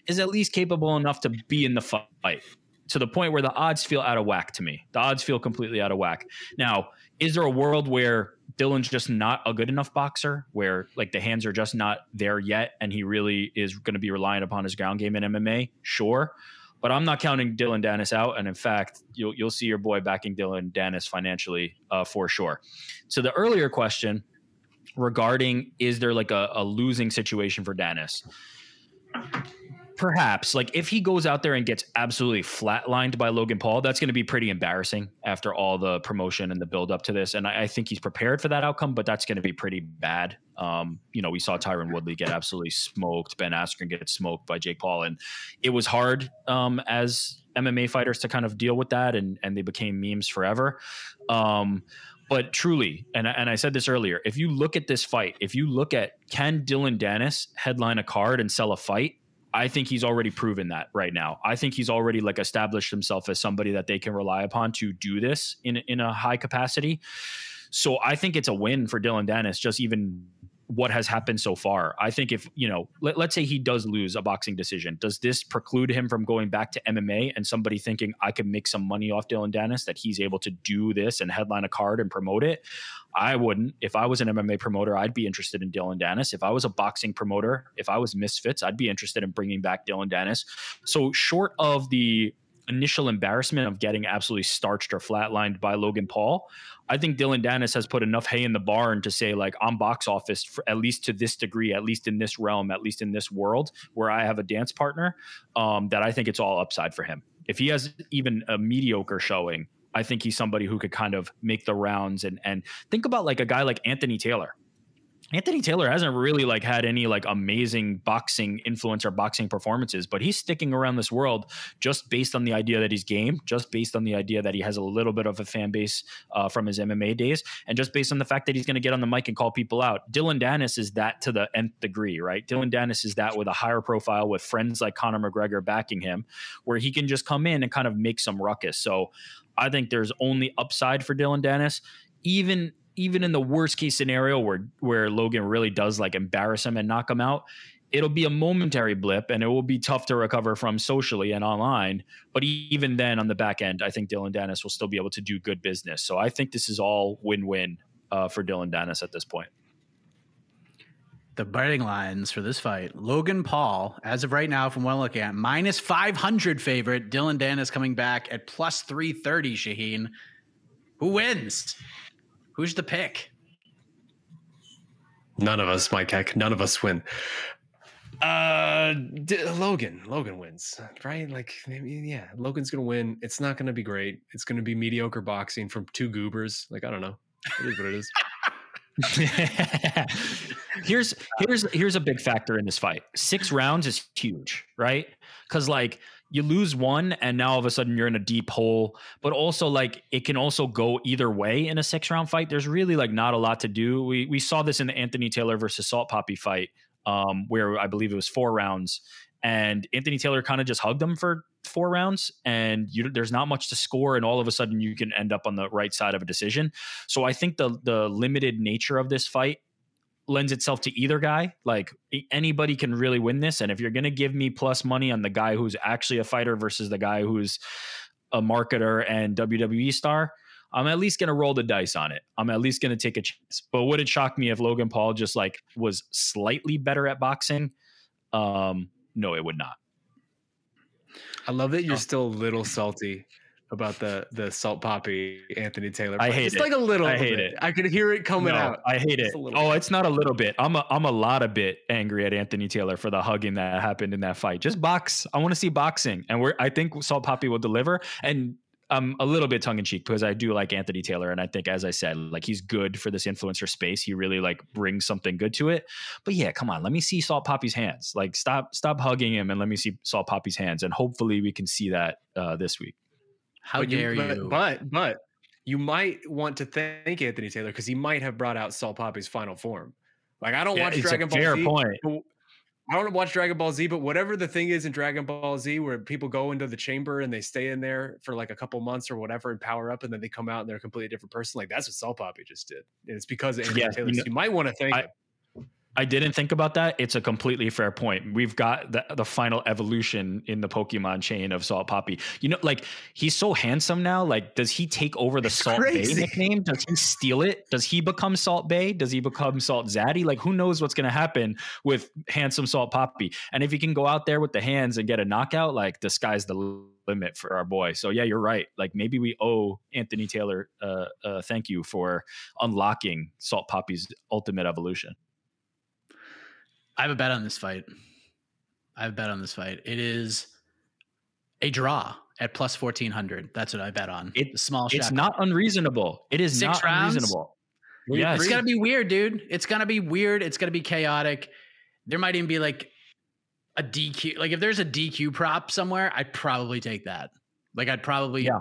is at least capable enough to be in the fight to the point where the odds feel out of whack to me. The odds feel completely out of whack. Now, is there a world where Dillon's just not a good enough boxer, where like the hands are just not there yet, and he really is going to be relying upon his ground game in MMA? Sure. But I'm not counting Dillon Danis out, and in fact, you'll you'll see your boy backing Dillon Danis financially uh, for sure. So the earlier question regarding is there like a, a losing situation for Danis? Perhaps like if he goes out there and gets absolutely flatlined by Logan Paul, that's going to be pretty embarrassing after all the promotion and the build up to this. And I, I think he's prepared for that outcome, but that's going to be pretty bad. Um, you know, we saw Tyron Woodley get absolutely smoked, Ben Askren get smoked by Jake Paul, and it was hard um, as MMA fighters to kind of deal with that, and and they became memes forever. Um, but truly, and and I said this earlier, if you look at this fight, if you look at can Dillon Danis headline a card and sell a fight, I think he's already proven that right now. I think he's already like established himself as somebody that they can rely upon to do this in in a high capacity. So I think it's a win for Dillon Danis just even what has happened so far. I think if, you know, let, us say he does lose a boxing decision, does this preclude him from going back to MMA and somebody thinking I could make some money off Dillon Danis that he's able to do this and headline a card and promote it? I wouldn't. If I was an MMA promoter, I'd be interested in Dillon Danis. If I was a boxing promoter, if I was Misfits, I'd be interested in bringing back Dillon Danis. So short of the initial embarrassment of getting absolutely starched or flatlined by Logan Paul, I think Dillon Danis has put enough hay in the barn to say, like, I'm box office for at least to this degree, at least in this realm, at least in this world where I have a dance partner, um, that I think it's all upside for him. If he has even a mediocre showing, I think he's somebody who could kind of make the rounds and and think about like a guy like Anthony Taylor. Anthony Taylor hasn't really like had any like amazing boxing influence or boxing performances, but he's sticking around this world just based on the idea that he's game, just based on the idea that he has a little bit of a fan base uh, from his MMA days, and just based on the fact that he's going to get on the mic and call people out. Dillon Danis is that to the nth degree, right? Dillon Danis is that with a higher profile with friends like Conor McGregor backing him, where he can just come in and kind of make some ruckus. So I think there's only upside for Dillon Danis. Even even in the worst case scenario where where Logan really does like embarrass him and knock him out, it'll be a momentary blip and it will be tough to recover from socially and online. But even then, on the back end, I think Dillon Danis will still be able to do good business. So I think this is all win win uh, for Dillon Danis at this point. The betting lines for this fight Logan Paul, as of right now, from what I'm looking at, minus 500 favorite. Dillon Danis coming back at plus 330, Shaheen. Who wins? Who's the pick? None of us, Mike Heck. None of us win. Uh, D- Logan. Logan wins, right? Like, yeah, Logan's gonna win. It's not gonna be great. It's gonna be mediocre boxing from two goobers. Like, I don't know. It is what it is. here's here's here's a big factor in this fight. Six rounds is huge, right? Because like you lose one and now all of a sudden you're in a deep hole. But also like it can also go either way in a six round fight. There's really like not a lot to do. We we saw this in the Anthony Taylor versus Salt Papi fight, um, where I believe it was four rounds, and Anthony Taylor kind of just hugged him for four rounds and you, there's not much to score and all of a sudden you can end up on the right side of a decision so i think the the limited nature of this fight lends itself to either guy. Like anybody can really win this. And if you're going to give me plus money on the guy who's actually a fighter versus the guy who's a marketer and WWE star, I'm at least going to roll the dice on it. I'm at least going to take a chance. But would it shock me if Logan Paul just like was slightly better at boxing? Um, no, it would not. I love that you're oh. still a little salty about the the salt papi Anthony Taylor. I hate it. it's it. like a little. I hate bit. it. I could hear it coming no, out. I hate it. Oh, bit. it's not a little bit. I'm a I'm a lot of bit angry at Anthony Taylor for the hugging that happened in that fight. Just box. I want to see boxing, and we're I think Salt Papi will deliver. And I'm a little bit tongue in cheek because I do like Anthony Taylor, and I think, as I said, like he's good for this influencer space. He really like brings something good to it. But yeah, come on, let me see Salt Papi's hands. Like stop stop hugging him, and let me see Salt Papi's hands, and hopefully we can see that uh, this week. How but dare you? But, but but you might want to thank Anthony Taylor because he might have brought out Salt Papi's final form. Like I don't Yeah, watch it's a Dragon Ball fair Z. point. but- I don't watch Dragon Ball Z, but whatever the thing is in Dragon Ball Z, where people go into the chamber and they stay in there for like a couple months or whatever and power up, and then they come out and they're a completely different person. Like that's what Salt Papi just did, and it's because of Anthony Yeah, Taylor. you So you might want to thank I- him. I didn't think about that. It's a completely fair point. We've got the, the final evolution in the Pokemon chain of Salt Papi. You know, like he's so handsome now. Like, does he take over the It's Salt crazy. Bae nickname? Does he steal it? Does he become Salt Bae? Does he become Salt Zaddy? Like, who knows what's going to happen with handsome Salt Papi? And if he can go out there with the hands and get a knockout, like the sky's the limit for our boy. So yeah, you're right. Like maybe we owe Anthony Taylor uh, uh, thank you for unlocking Salt Papi's ultimate evolution. I have a bet on this fight. I have a bet on this fight. It is a draw at plus 1400. That's what I bet on. It- The small It's shot. not unreasonable. It is Six not rounds? unreasonable. It's gonna be weird, dude. It's gonna be weird. It's gonna be chaotic. There might even be like a DQ. Like if there's a DQ prop somewhere, I'd probably take that. Like I'd probably, Yeah.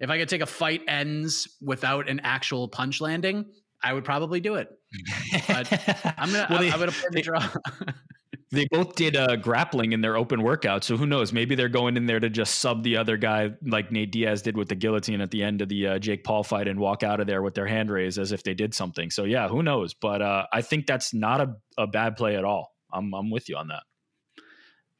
if I could take a fight ends without an actual punch landing, I would probably do it. But I'm gonna, Well, they- am gonna play the draw. They both did uh, grappling in their open workout, so who knows? Maybe they're going in there to just sub the other guy, like Nate Diaz did with the guillotine at the end of the uh, Jake Paul fight, and walk out of there with their hand raised as if they did something. So yeah, who knows? But uh, I think that's not a, a bad play at all. I'm I'm with you on that.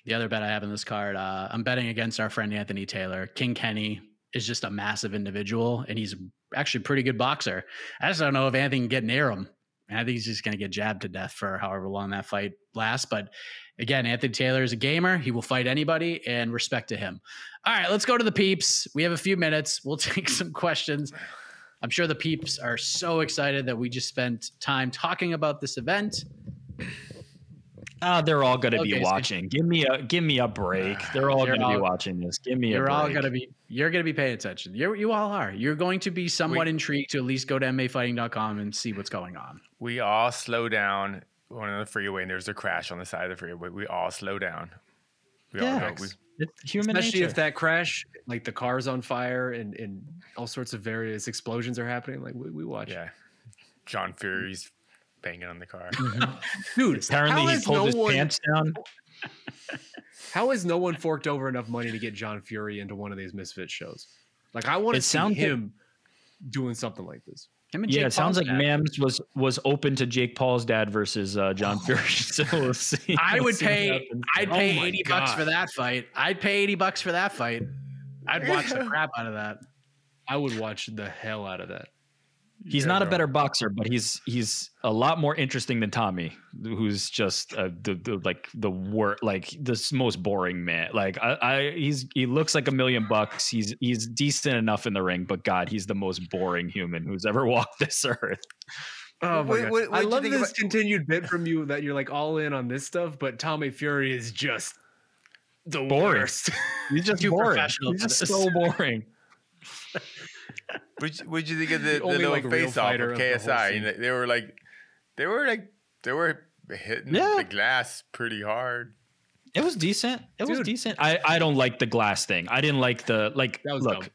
the other bet I have in this card, uh, I'm betting against our friend Anthony Taylor. King Kenny is just a massive individual, and he's actually a pretty good boxer. I just don't know if Anthony can get near him. I think he's just going to get jabbed to death for however long that fight lasts. But again, Anthony Taylor is a gamer. He will fight anybody, and respect to him. All right, let's go to the peeps. We have a few minutes. We'll take some questions. I'm sure the peeps are so excited that we just spent time talking about this event. Uh, they're all going to Okay, be so- watching. Give me a give me a break. They're all going to be watching this. Give me a break. You're break. all gonna be you're gonna be paying attention. You you all are. You're going to be somewhat intrigued to at least go to mmafighting.com and see what's going on. We all slow down going on the freeway, and there's a crash on the side of the freeway. We all slow down. We all Yeah. go. We, It's human Especially nature. if that crash, like the car's on fire and, and all sorts of various explosions are happening. Like we, we watch. yeah. John Fury's banging on the car. Dude, Apparently, how he has pulled no his one- pants down. How has no one forked over enough money to get John Fury into one of these Misfit shows? Like I want to see sounds like- him doing something like this. Him and Yeah, Jake it sounds like dad. Mams was was open to Jake Paul's dad versus uh, John Fury. So we'll see. I We'll would see pay. I'd Oh pay my 80 bucks for that fight. I'd pay 80 bucks for that fight. I'd watch the crap out of that. I would watch the hell out of that. He's Yeah, not a better boxer, but he's he's a lot more interesting than Tommy, who's just uh, the, the like the wor like the most boring man. Like I, I he's he looks like a million bucks. He's he's decent enough in the ring, but God, he's the most boring human who's ever walked this earth. Oh my What- god! what- what I love this about- continued bit from you that you're like all in on this stuff, but Tommy Fury is just the Boring. worst. He's just Too boring. professional He's just so boring. What'd you, think of the, the only, little like, face off fighter of of the KSI? scene. They were like, they were like, they were hitting Yeah. the glass pretty hard. It was decent. It was decent. I, I don't like the glass thing. I didn't like the like. That was look.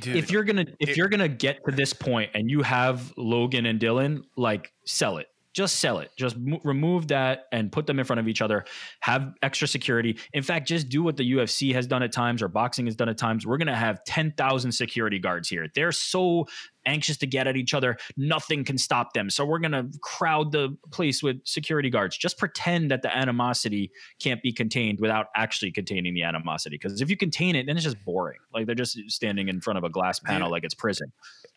Dude, if you're gonna if it- you're gonna get to this point and you have Logan and Dillon, like sell it. Just sell it. Just mo- remove that and put them in front of each other. Have extra security. In fact, just do what the UFC has done at times or boxing has done at times. We're gonna have ten thousand security guards here. They're so anxious to get at each other. Nothing can stop them. So we're gonna crowd the place with security guards. Just pretend that the animosity can't be contained without actually containing the animosity. Because if you contain it, then it's just boring. Like they're just standing in front of a glass panel Dude. like it's prison.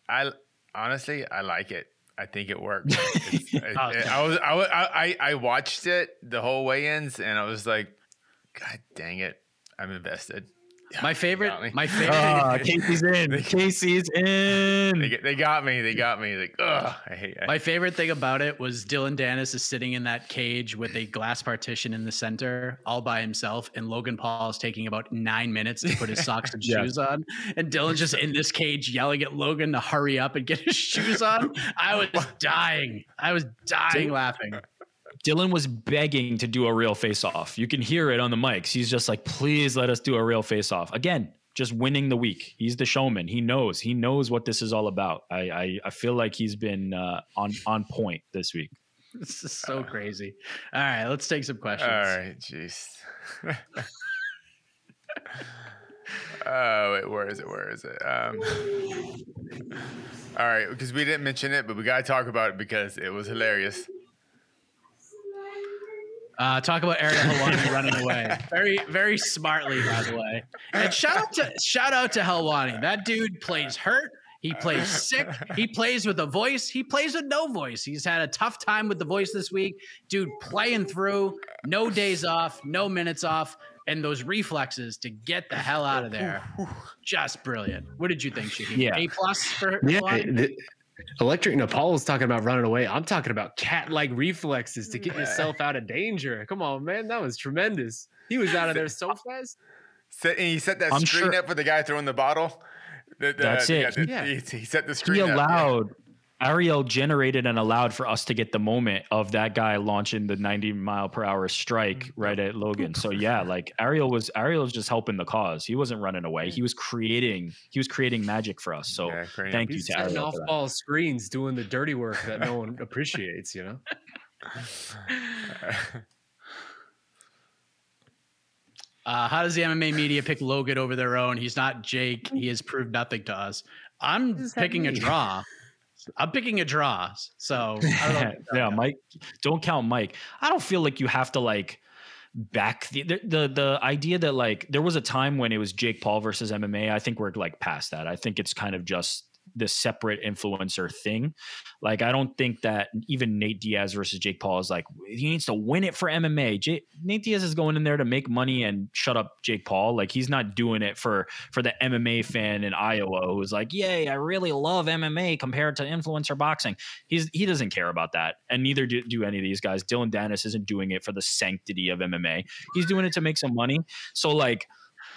I honestly, I like it. I think it worked. It's- it- it- I was, I, was- I, I I watched it the whole way ins, and I was like, God dang it, I'm invested. Yeah, My they got favorite, me. my favorite. Ah, KSI's in. KSI's in. They, they got me. They got me. Like, ugh, I hate. I, My favorite thing about it was Dillon Danis is sitting in that cage with a glass partition in the center, all by himself, and Logan Paul is taking about nine minutes to put his socks and Yeah. shoes on, and Dillon's just in this cage yelling at Logan to hurry up and get his shoes on. I was dying. I was dying laughing. Dillon was begging to do a real face off. You can hear it on the mics. He's just like, please let us do a real face off. Again, just winning the week. He's the showman. He knows. He knows what this is all about. I I, I feel like he's been uh, on on point this week. This is so crazy. All right, let's take some questions. all right, jeez. oh wait, where is it? Where is it? Um, all right, because we didn't mention it, but we gotta talk about it because it was hilarious. Uh, talk about Ariel Helwani running away. Very, very smartly, by the way. And shout out to shout out to Helwani. That dude plays hurt. He plays sick. He plays with a voice. He plays with no voice. He's had a tough time with the voice this week. Dude playing through, no days off, no minutes off, and those reflexes to get the hell out of there. Just brilliant. What did you think, Shaheen? Yeah. A plus for Yeah, Helwani? the, Electric Nepal's talking about running away. I'm talking about cat-like reflexes to get mm, yourself out of danger. Come on, man, that was tremendous. He was out of there so fast. Set, and he set that I'm screen sure- up for the guy throwing the bottle. The- the- That's yeah, it. the- Yeah. He, he set the He screen up. yeah. Allowed Ariel generated and allowed for us to get the moment of that guy launching the 90 mile per hour strike right at Logan. So yeah, like Ariel was Ariel was just helping the cause. He wasn't running away. He was creating he was creating magic for us. So Yeah, great. thank you He's to setting Ariel. off for that. ball screens, doing the dirty work that no one appreciates. You know. Uh, how does the MMA media pick Logan over their own? He's not Jake. He has proved nothing to us. I'm picking a draw. I'm picking a draw. So I don't know. yeah, Mike. Don't count Mike. I don't feel like you have to like back the, the the the idea that like there was a time when it was Jake Paul versus MMA. I think we're like past that. I think it's kind of just this separate influencer thing. Like I don't think that even Nate Diaz versus Jake Paul is like he needs to win it for MMA. J- Nate Diaz is going in there to make money and shut up Jake Paul. Like he's not doing it for for the MMA fan in Iowa who's like, "Yay, I really love MMA compared to influencer boxing." He's he doesn't care about that, and neither do, do any of these guys. Dillon Danis isn't doing it for the sanctity of MMA. He's doing it to make some money. So like.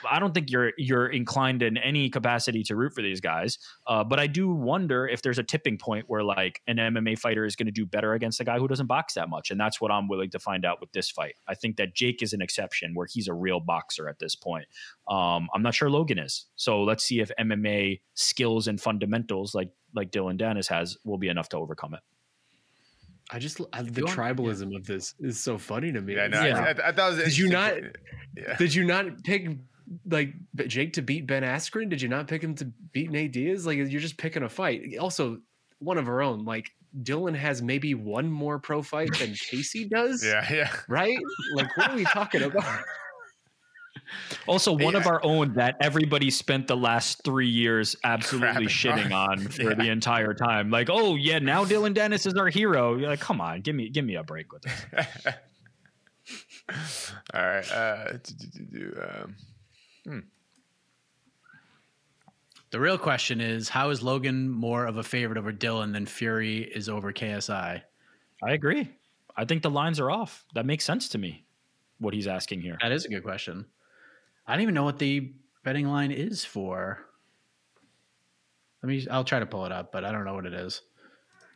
I don't think you're you're inclined in any capacity to root for these guys, uh, but I do wonder if there's a tipping point where like an MMA fighter is going to do better against a guy who doesn't box that much, and that's what I'm willing to find out with this fight. I think that Jake is an exception where he's a real boxer at this point. Um, I'm not sure Logan is, so let's see if MMA skills and fundamentals like like Dillon Danis has will be enough to overcome it. I just I, the you want- tribalism of this is so funny to me. Yeah, no, Yeah. I, I, I thought it was Did you interesting. not- Yeah. Did you not pick like Jake to beat Ben Askren? Did you not pick him to beat Nate Diaz? Like you're just picking a fight. Also, one of our own. Like Dillon has maybe one more pro fight than KSI does. Yeah, yeah. Right? Like what are we talking about? Also, one of our own that everybody spent the last three years absolutely Crapping shitting on. on for the entire time. Like, oh yeah, now Dillon Danis is our hero. You're like, come on, give me give me a break with this. All right. Uh, do, do, do, do, um, The real question is how is Logan more of a favorite over Dillon than Fury is over KSI? I agree. I think the lines are off. That makes sense to me. What he's asking here. That is a good question. I don't even know what the betting line is for. Let me. I'll try to pull it up, but I don't know what it is.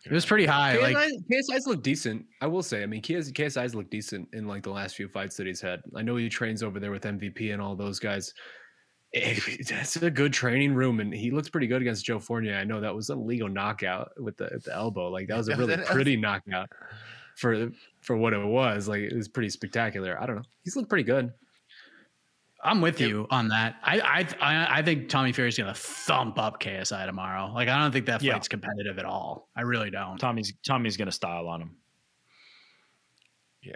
It was pretty high. KSI, Like KSI's look decent. I will say. I mean, KS, KSI's look decent in like the last few fights that he's had. I know he trains over there with MVP and all those guys. Eh, That's a good training room, and he looks pretty good against Joe Fournier. I know that was a legal knockout with the the elbow. Like that was a really pretty knockout for for what it was. Like it was pretty spectacular. I don't know. He's looked pretty good. I'm with you on that. I I I, I think Tommy Fury's gonna thump up KSI tomorrow. Like I don't think that Yeah. fight's competitive at all. I really don't. Tommy's Tommy's gonna style on him. Yeah,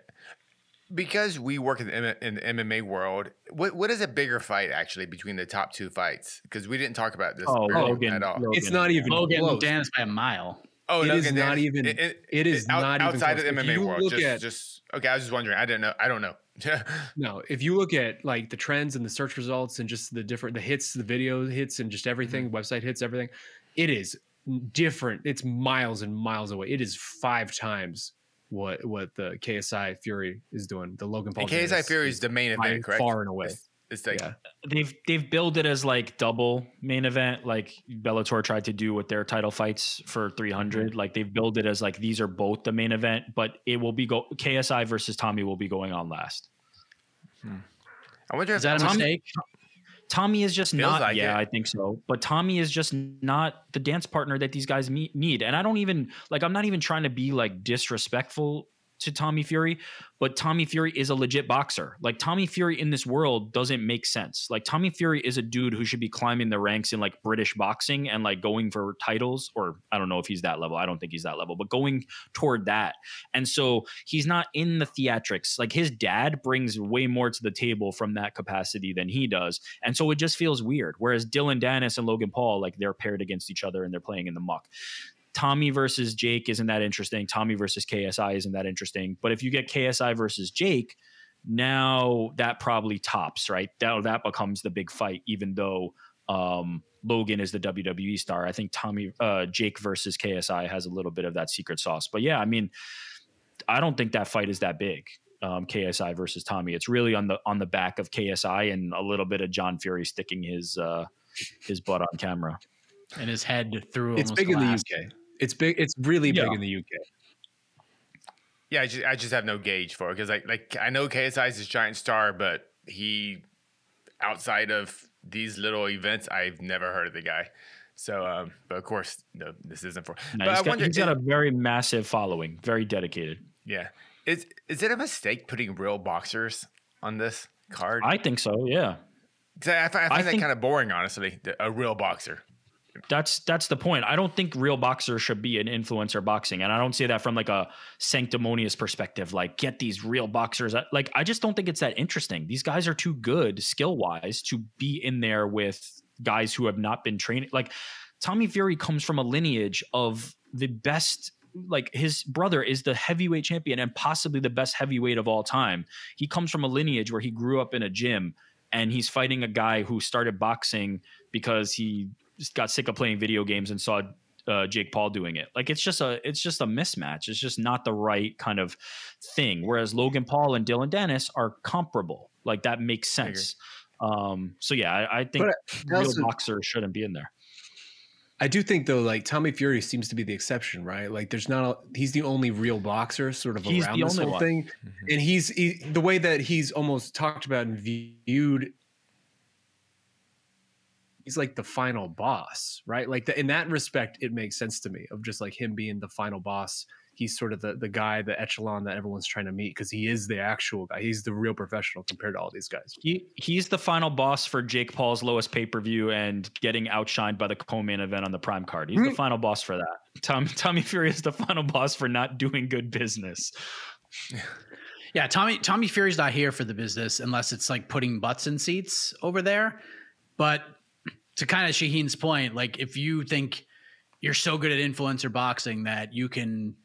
because we work in the, M- in the MMA world, what what is a bigger fight actually between the top two fights? Because we didn't talk about this Oh, earlier Logan, at all. Logan. It's not even Logan close. Danis by a mile. Oh, It no, is okay, not then- even- it is not even outside close. of the MMA world. Just, at- just okay. I was just wondering. I didn't know. I don't know. No, if you look at like the trends and the search results and just the different the hits, the video hits, and just everything, Mm-hmm. website hits, everything, it is different. It's miles and miles away. It is five times what what the KSI Fury is doing. The Logan Paul. and KSI Fury is the main event, correct? Far and away. It's, it's like Yeah. They've they've billed it as like double main event, like Bellator tried to do with their title fights for 300. Mm-hmm. Like they've billed it as like these are both the main event, but it will be go KSI versus Tommy will be going on last. Hmm. I wonder Is if that a Tommy- mistake? Tommy is just Feels not. like yeah, it. I think so. But Tommy is just not the dance partner that these guys meet, need. And I don't even like. I'm not even trying to be like disrespectful to Tommy Fury, but Tommy Fury is a legit boxer. Like Tommy Fury in this world doesn't make sense. Like Tommy Fury is a dude who should be climbing the ranks in like British boxing and like going for titles or I don't know if he's that level. I don't think he's that level, but going toward that. And so he's not in the theatrics. Like his dad brings way more to the table from that capacity than he does. And so it just feels weird. Whereas Dillon Danis and Logan Paul, like they're paired against each other and they're playing in the muck. Tommy versus Jake isn't that interesting. Tommy versus KSI isn't that interesting. But if you get KSI versus Jake, now that probably tops, right? That that becomes the big fight, even though um, Logan is the WWE star. I think Tommy uh, Jake versus KSI has a little bit of that secret sauce. But yeah, I mean, I don't think that fight is that big. Um, KSI versus Tommy. It's really on the on the back of KSI and a little bit of John Fury sticking his uh, his butt on camera. And his head through. It's almost big in the. UK. It's big. It's really Yeah. big in the UK. Yeah, I just, I just have no gauge for it because like like I know KSI is this giant star, but he outside of these little events, I've never heard of the guy. So, um, but of course, no, this isn't for. No, but he's I got, wonder, he's got a very massive following, very dedicated. yeah, is is it a mistake putting real boxers on this card? I think so. Yeah, I, find, I find that think- kind of boring, honestly. A real boxer. That's that's the point. I don't think real boxers should be an influencer boxing, and I don't say that from like a sanctimonious perspective. Like, get these real boxers. Like, I just don't think it's that interesting. These guys are too good skill wise to be in there with guys who have not been trained. Like, Tommy Fury comes from a lineage of the best. Like his brother is the heavyweight champion and possibly the best heavyweight of all time. He comes from a lineage where he grew up in a gym and he's fighting a guy who started boxing because he got sick of playing video games and saw uh, Jake Paul doing it. Like it's just a it's just a mismatch. It's just not the right kind of thing. Whereas Logan Paul and Dillon Danis are comparable. Like that makes sense. Um, so yeah, I, I think But I real also- boxers shouldn't be in there. I do think though, like Tommy Fury seems to be the exception, right? Like, there's not. A, he's the only real boxer, sort of He's around the this only whole one. thing, and he's he, the way that he's almost talked about and viewed. He's like the final boss, right? Like the, in that respect, it makes sense to me of just like him being the final boss. He's sort of the the guy, the echelon that everyone's trying to meet because he is the actual guy. He's the real professional compared to all these guys. He he's the final boss for Jake Paul's lowest pay per view and getting outshined by the co-main event on the Prime card. He's the hmm. final boss for that. Tom, Tommy Fury is the final boss for not doing good business. Yeah, Tommy Tommy Fury's not here for the business unless it's like putting butts in seats over there. But to kind of Shaheen's point, like if you think you're so good at influencer boxing that you can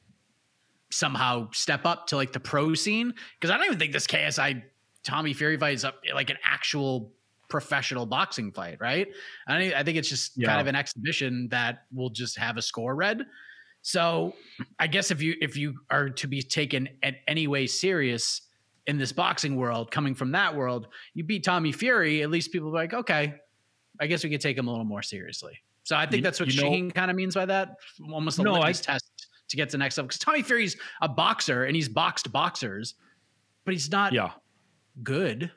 somehow step up to like the pro scene, because I don't even think this KSI Tommy Fury fight is up like an actual professional boxing fight, right? I, I think it's just Yeah. kind of an exhibition that will just have a score read. So I guess if you if you are to be taken at any way serious in this boxing world, coming from that world, you beat Tommy Fury, at least people are like, okay, I guess we could take him a little more seriously. So I think You- that's what you know- kind of means by that. Almost a No, I- test to get to the next level. Because Tommy Fury's a boxer and he's boxed boxers, but he's not Yeah. good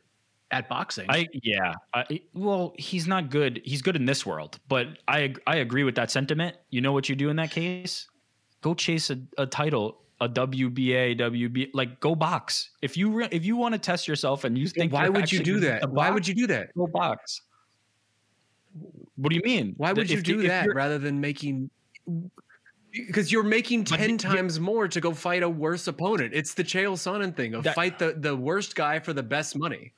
at boxing. I yeah. I, well, he's not good. He's good in this world, but I I agree with that sentiment. You know what you do in that case? Go chase a, a title, a WBA, WB, like go box. If you re- if you want to test yourself and you think Why you're would you do that? at Why box, would you do that? go box? What do you mean? Why would If- you if do that you're- rather than making? Because you're making ten you- times more to go fight a worse opponent. It's the Chael Sonnen thing of That- fight the, the worst guy for the best money.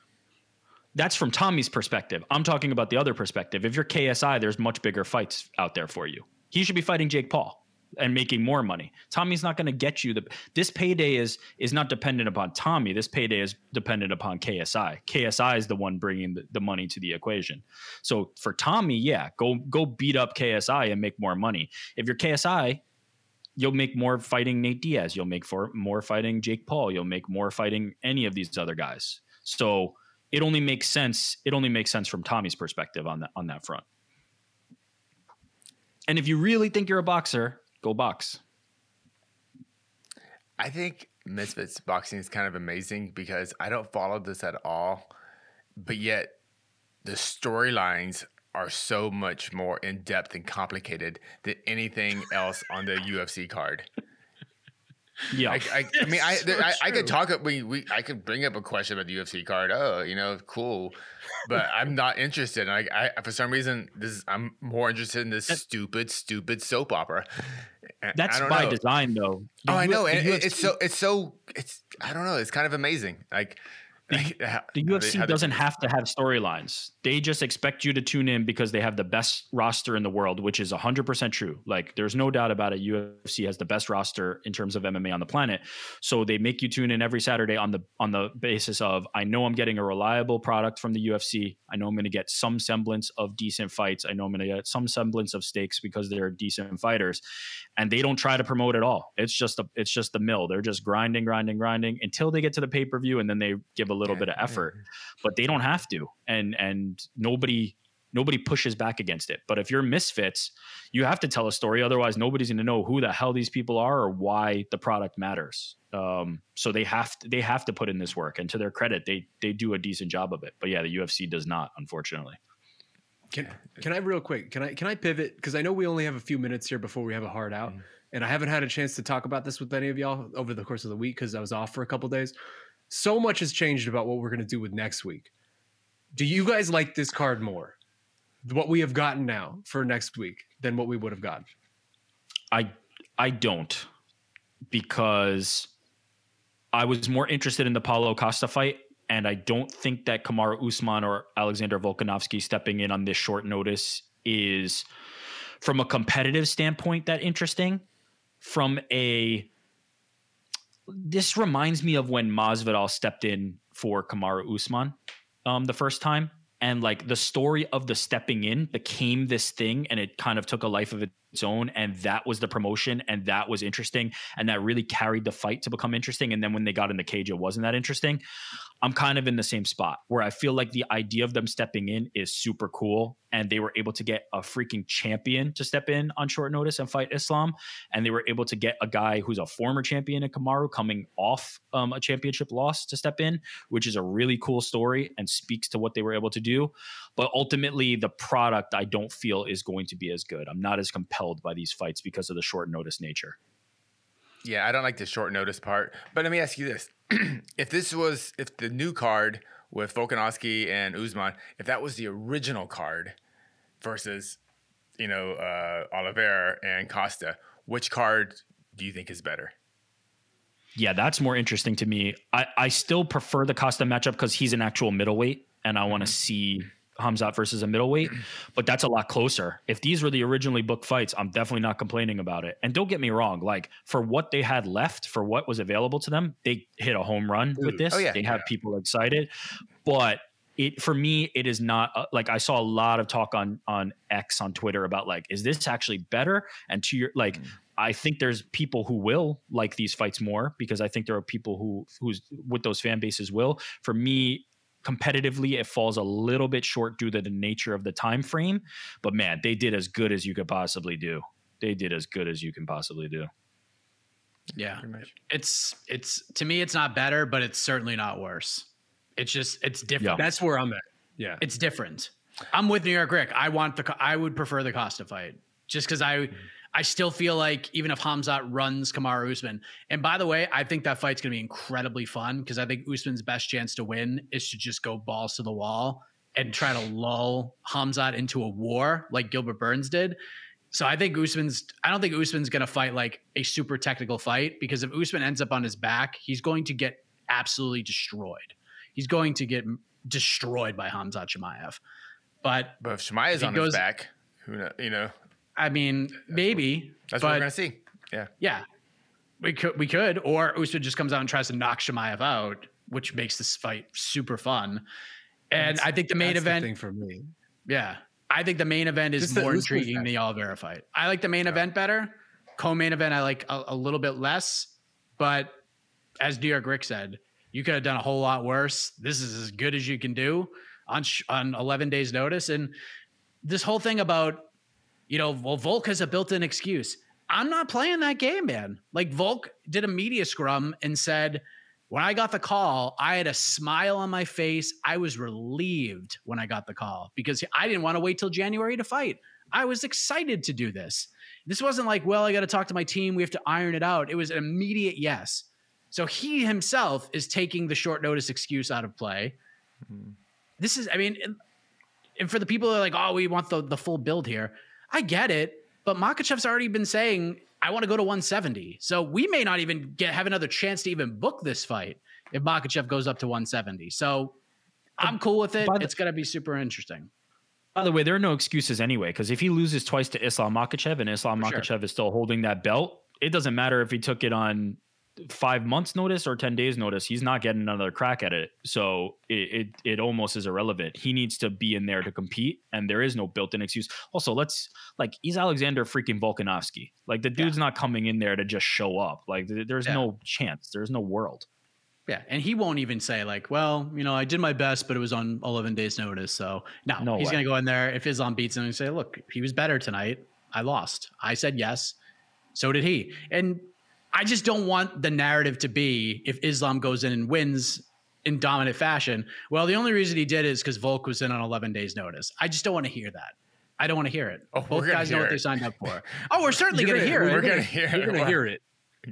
that's from Tommy's perspective. I'm talking about the other perspective. If you're KSI, there's much bigger fights out there for you. He should be fighting Jake Paul and making more money. Tommy's not going to get you the this payday is is not dependent upon Tommy. This payday is dependent upon KSI. KSI is the one bringing the, the money to the equation. So for Tommy, yeah, go go beat up KSI and make more money. If you're KSI, you'll make more fighting Nate Diaz. You'll make for more fighting Jake Paul. You'll make more fighting any of these other guys. So it only makes sense. It only makes sense from Tommy's perspective on that on that front. And if you really think you're a boxer, go box. I think Misfits boxing is kind of amazing because I don't follow this at all, but yet the storylines are so much more in depth and complicated than anything else on the UFC card. Yeah, I, I, I mean, I, so I, I could talk. We, we, I could bring up a question about the UFC card. Oh, you know, cool, but I'm not interested. Like, I, for some reason, this is, I'm more interested in this stupid, stupid soap opera. That's by know. design, though. Oh, the Oh, I know, and it- it's so, it's so, it's. I don't know. It's kind of amazing. Like, how- The UFC doesn't do have to have storylines. They just expect you to tune in because they have the best roster in the world, which is 100% true. Like, there's no doubt about it. UFC has the best roster in terms of MMA on the planet. So they make you tune in every Saturday on the on the basis of I know I'm getting a reliable product from the UFC. I know I'm going to get some semblance of decent fights. I know I'm going to get some semblance of stakes because they're decent fighters. And they don't try to promote at all. It's just a it's just the mill. They're just grinding, grinding, grinding until they get to the pay-per-view and then they give a little bit of effort but they don't have to and and nobody nobody pushes back against it. But if you're misfits you have to tell a story otherwise nobody's going to know who the hell these people are or why the product matters. Um, so they have to, they have to put in this work and to their credit they they do a decent job of it. But yeah the UFC does not unfortunately. Can can I real quick? Can I can I pivot? Because I know we only have a few minutes here before we have a hard out, and I haven't had a chance to talk about this with any of y'all over the course of the week because I was off for a couple days. So much has changed about what we're gonna do with next week. Do you guys like this card more? What we have gotten now for next week than what we would have gotten? I I don't because I was more interested in the Paulo Costa fight, and I don't think that Kamaru Usman or Alexander Volkanovski stepping in on this short notice is, from a competitive standpoint, that interesting. From a this reminds me of when Masvidal stepped in for Kamaru Usman um, the first time, and like the story of the stepping in became this thing, and it kind of took a life of its own, and that was the promotion, and that was interesting, and that really carried the fight to become interesting. And then when they got in the cage, it wasn't that interesting. I'm kind of in the same spot where I feel like the idea of them stepping in is super cool, and they were able to get a freaking champion to step in on short notice and fight Islam, and they were able to get a guy who's a former champion in Kamaru coming off um, a championship loss to step in, which is a really cool story and speaks to what they were able to do. But ultimately, the product I don't feel is going to be as good. I'm not as compelled by these fights because of the short notice nature. Yeah, I don't like the short notice part. But let me ask you this: If this was, if the new card with Volkanovski and Usman, if that was the original card versus, you know, uh, Oliveira and Costa, which card do you think is better? Yeah, that's more interesting to me. I, I still prefer the Costa matchup because he's an actual middleweight, and I want to see Hamzat versus a middleweight. But that's a lot closer. If these were the originally booked fights, I'm definitely not complaining about it. And don't get me wrong, like for what they had left, for what was available to them, they hit a home run with this. Oh, yeah, they have yeah. people excited, but it for me it is not uh, like I saw a lot of talk on on X on Twitter about like is this actually better and to your like I think there's people who will like these fights more because I think there are people who who's with those fan bases will for me competitively it falls a little bit short due to the nature of the time frame. But man, they did as good as you could possibly do. They did as good as you can possibly do. Yeah. It's it's to me it's not better, but it's certainly not worse. It's just it's different. That's where I'm at. Yeah. It's different. I'm with New York Rick. I want the I would prefer the Costa fight. Just because I mm-hmm. I still feel like even if Hamzat runs Kamaru Usman, and by the way, I think that fight's gonna be incredibly fun because I think Usman's best chance to win is to just go balls to the wall and try to lull Hamzat into a war like Gilbert Burns did. So I think Usman's. I don't think Usman's going to fight like a super technical fight because if Usman ends up on his back, he's going to get absolutely destroyed. He's going to get destroyed by Hamzat Chimaev. But but if Chimaev's on goes, his back, who know, you know? I mean, that's maybe. What, that's but, what we're going to see. Yeah. Yeah. We could, we could, or Usman just comes out and tries to knock Chimaev out, which makes this fight super fun. And that's, I think the main event the thing for me. Yeah, I think the main event is Just more intriguing than the Oliveira fight. I like the main yeah. event better. Co-main event, I like a, a, little bit less. But as New York Rick said, you could have done a whole lot worse. This is as good as you can do on sh- on 11 days notice. And this whole thing about, you know, well, Volk has a built-in excuse. I'm not playing that game, man. Like Volk did a media scrum and said – when I got the call, I had a smile on my face. I was relieved when I got the call because I didn't want to wait till January to fight. I was excited to do this. This wasn't like, well, I got to talk to my team. We have to iron it out. It was an immediate yes. So he himself is taking the short notice excuse out of play. Mm-hmm. This is, I mean, and for the people that are like, oh, we want the, the full build here, I get it. But Makhachev's already been saying I want to go to 170. So we may not even get have another chance to even book this fight if Makhachev goes up to 170. So I'm cool with it. The, it's going to be super interesting. By the way, there are no excuses anyway, because if he loses twice to Islam Makhachev and Islam For Makhachev sure. is still holding that belt, it doesn't matter if he took it on five months notice or 10 days notice he's not getting another crack at it so it, it, it almost is irrelevant he needs to be in there to compete and there is no built-in excuse also let's like he's alexander freaking volkanovski like the dude's yeah. not coming in there to just show up like there's yeah. no chance there's no world yeah, and he won't even say like, "Well, you know, I did my best, but it was on 11 days' notice." So no, no he's going to go in there if Islam beats him and say, "Look, he was better tonight. I lost. I said yes, so did he." And I just don't want the narrative to be if Islam goes in and wins in dominant fashion. Well, the only reason he did is because Volk was in on 11 days' notice. I just don't want to hear that. I don't want to hear it. Oh, Both guys know what they signed up for. Oh, we're certainly going to hear it. We're going to hear it. You're going to hear it.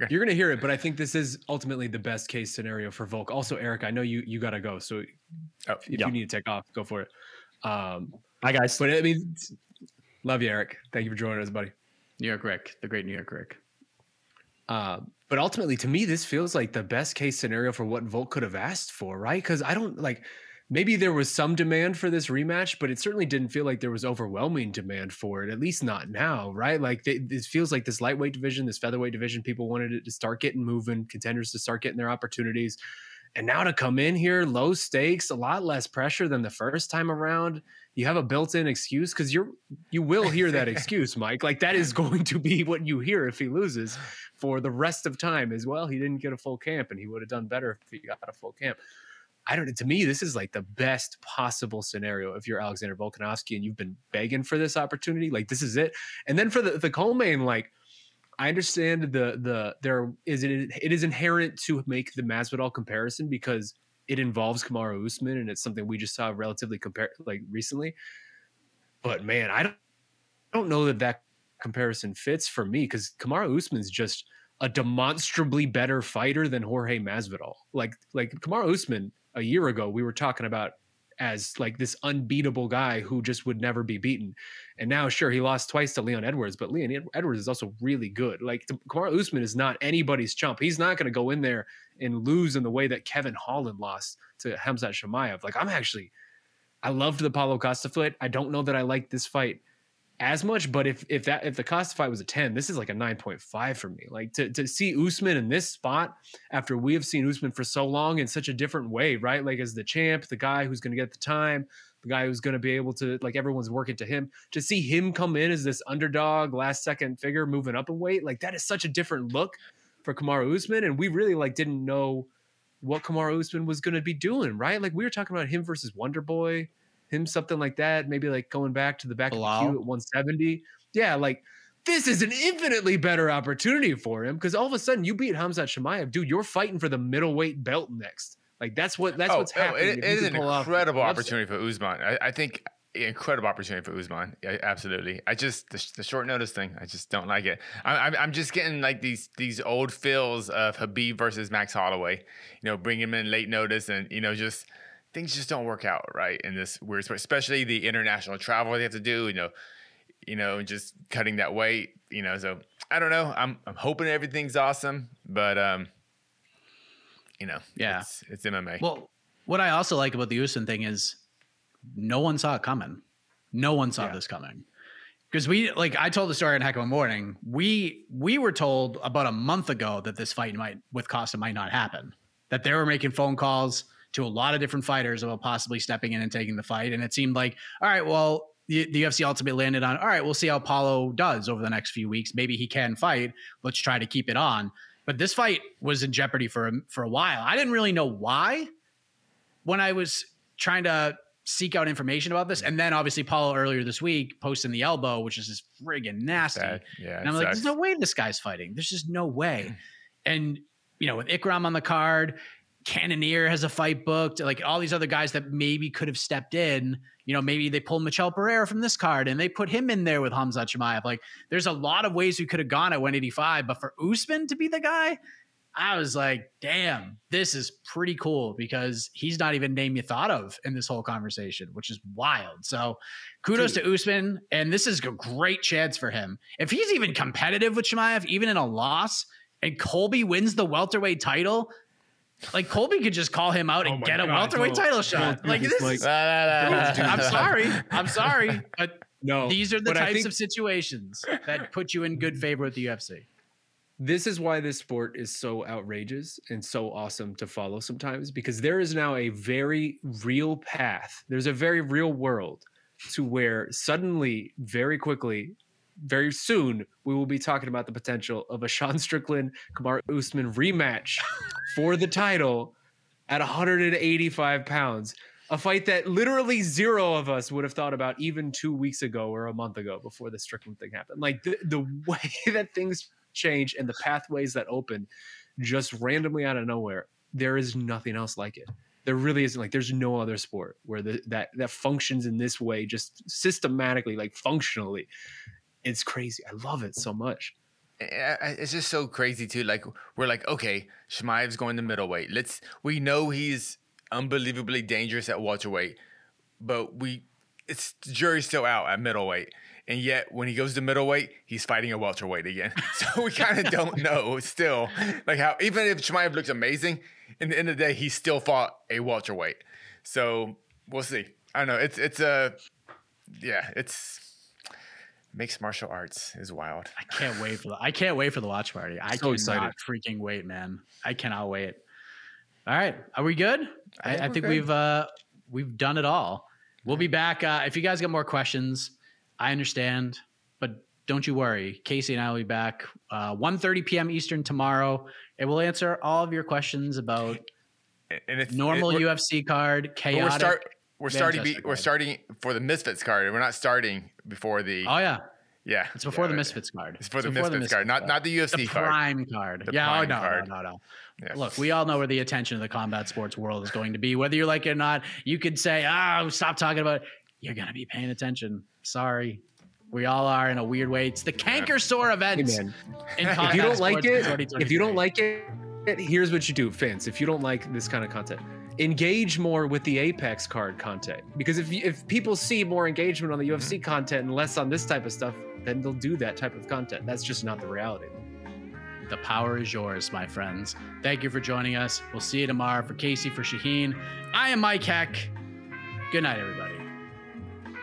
You're going to hear it, but I think this is ultimately the best case scenario for Volk. Also, Eric, I know you you got to go, so oh, if yeah. you need to take off, go for it. Um, Hi guys. But I mean, love you, Eric. Thank you for joining us, buddy. New York Rick, the great New York Rick. Uh, but ultimately, to me, this feels like the best case scenario for what Volk could have asked for, right? Because I don't like maybe there was some demand for this rematch, but it certainly didn't feel like there was overwhelming demand for it, at least not now, right? Like they, this feels like this lightweight division, this featherweight division, people wanted it to start getting moving, contenders to start getting their opportunities. And now to come in here, low stakes, a lot less pressure than the first time around. You have a built-in excuse because you're you will hear that excuse, Mike. Like that is going to be what you hear if he loses for the rest of time as well. He didn't get a full camp, and he would have done better if he got a full camp. I don't. Know. To me, this is like the best possible scenario if you're Alexander Volkanovski and you've been begging for this opportunity. Like this is it. And then for the the co-main, like I understand the the there is it it is inherent to make the Masvidal comparison because it involves Kamaru Usman and it's something we just saw relatively compare like recently. But man, I don't I don't know that that comparison fits for me because Kamaru Usman's just a demonstrably better fighter than Jorge Masvidal. Like like Kamaru Usman a year ago we were talking about as like this unbeatable guy who just would never be beaten. And now, sure, he lost twice to Leon Edwards, but Leon Edwards is also really good. Like Kamaru Usman is not anybody's chump. He's not going to go in there and lose in the way that Kevin Holland lost to Hamzat Chimaev. Like I'm actually, I loved the Paulo Costa fight. I don't know that I like this fight as much, but if if that if the Costa fight was a 10, this is like a 9.5 for me. Like to to see Usman in this spot after we have seen Usman for so long in such a different way, right? Like as the champ, the guy who's going to get the time, the guy who's going to be able to like everyone's working to him. To see him come in as this underdog, last second figure moving up a weight, like that is such a different look for Kamaru Usman and we really like didn't know what Kamaru Usman was going to be doing, right? Like we were talking about him versus Wonder Boy, him something like that, maybe like going back to the back Belal. of the queue at 170. Yeah, like this is an infinitely better opportunity for him because all of a sudden you beat Hamzat Chimaev, dude. You're fighting for the middleweight belt next. Like that's what that's oh, what's oh, happening. it- it is an incredible opportunity for Usman. I, I think incredible opportunity for Usman. Yeah, absolutely. I just the, the short notice thing. I just don't like it. I, I'm I'm just getting like these these old feels of Khabib versus Max Holloway. You know, bring him in late notice, and you know just things just don't work out right in this weird sport, especially the international travel they have to do. You know, you know, just cutting that weight. You know, so I don't know. I'm I'm hoping everything's awesome, but um, you know, Yeah. it's, it's MMA. Well, what I also like about the Usman thing is no one saw it coming. No one saw Yeah. this coming. Because we like I told the story in Heck of a Morning. We we were told about a month ago that this fight might with Costa might not happen. That they were making phone calls to a lot of different fighters about possibly stepping in and taking the fight. And it seemed like, all right, well, the, the UFC ultimately landed on, all right, we'll see how Paulo does over the next few weeks. Maybe he can fight. Let's try to keep it on. But this fight was in jeopardy for a, for a while. I didn't really know why when I was trying to seek out information about this. And then obviously Paulo earlier this week posting the elbow, which is just friggin' nasty. Yeah, And I'm like, sucks. there's no way this guy's fighting. There's just no way. And you know, with Ikram on the card, Cannonier has a fight booked. Like all these other guys that maybe could have stepped in. You know, maybe they pulled Michel Pereira from this card and they put him in there with Hamza Chimaev. Like, there's a lot of ways we could have gone at 185, but for Usman to be the guy, I was like, damn, this is pretty cool because he's not even name you thought of in this whole conversation, which is wild. So kudos to Usman. And this is a great chance for him. If he's even competitive with Chimaev, even in a loss, and Colby wins the welterweight title, like Colby could just call him out and Oh get a God, welterweight title shot. Like this, Mike. is, I'm I'm sorry. I'm sorry. But No, these are the types think- of situations that put you in good favor with the UFC. this is why this sport is so outrageous and so awesome to follow sometimes because there is now a very real path. There's a very real world to where suddenly, very quickly, very soon, we will be talking about the potential of a Sean Strickland Kamaru Usman rematch for the title at 185 pounds. A fight that literally zero of us would have thought about even two weeks ago or a month ago before the Strickland thing happened. Like the, the way that things change and the pathways that open just randomly out of nowhere, there is nothing else like it. There really isn't like there's no other sport where the, that that functions in this way, just systematically, like functionally. It's crazy. I love it so much. It's just so crazy too. Like we're like, okay, Chimaev's going to middleweight. Let's. We know he's unbelievably dangerous at welterweight, but we, it's the jury's still out at middleweight. And yet, when he goes to middleweight, he's fighting a welterweight again. So we kind of don't know still, like how even if Chimaev looks amazing, in the end of the day, he still fought a welterweight. So we'll see. I don't know. It's it's a, yeah, it's mixed martial arts is wild. I can't wait for the I can't wait for the watch party. I So cannot excited. freaking wait, man. I cannot wait. All right. Are we good? I, think I we're think good. we've uh we've done it all. We'll be back. Uh, if you guys got more questions, I understand, but don't you worry. Casey and I will be back uh 1 p.m. Eastern tomorrow, and we'll answer all of your questions about And it's normal it- UFC card, chaotic. We're start starting be, we're starting for the Misfits card. We're not starting before the oh yeah, yeah. it's before yeah, the right. Misfits card. It's for the Misfits card, not not the UFC the card. prime card. The yeah, prime oh no, card. no, no, no. Yeah. Look, we all know where the attention of the combat sports world is going to be. Whether you like it or not, you could say, "Ah, stop talking about." It. You're gonna be paying attention. Sorry, we all are in a weird way. It's the Canker Store event. Hey, man. in if you don't like it, if you don't like it, here's what you do, fans. If you don't like this kind of content, engage more with the Apex card content. Because if if people see more engagement on the UFC Mm-hmm. content and less on this type of stuff, then they'll do that type of content. That's just not the reality. the power is yours, my friends. Thank you for joining us. We'll see you tomorrow. For Casey, for Shaheen, I am Mike Heck. Good night, everybody.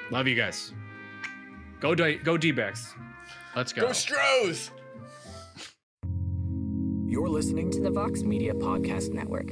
Love you guys. Go D- go D-backs. Let's go. Go Stros! You're listening to the Vox Media Podcast Network.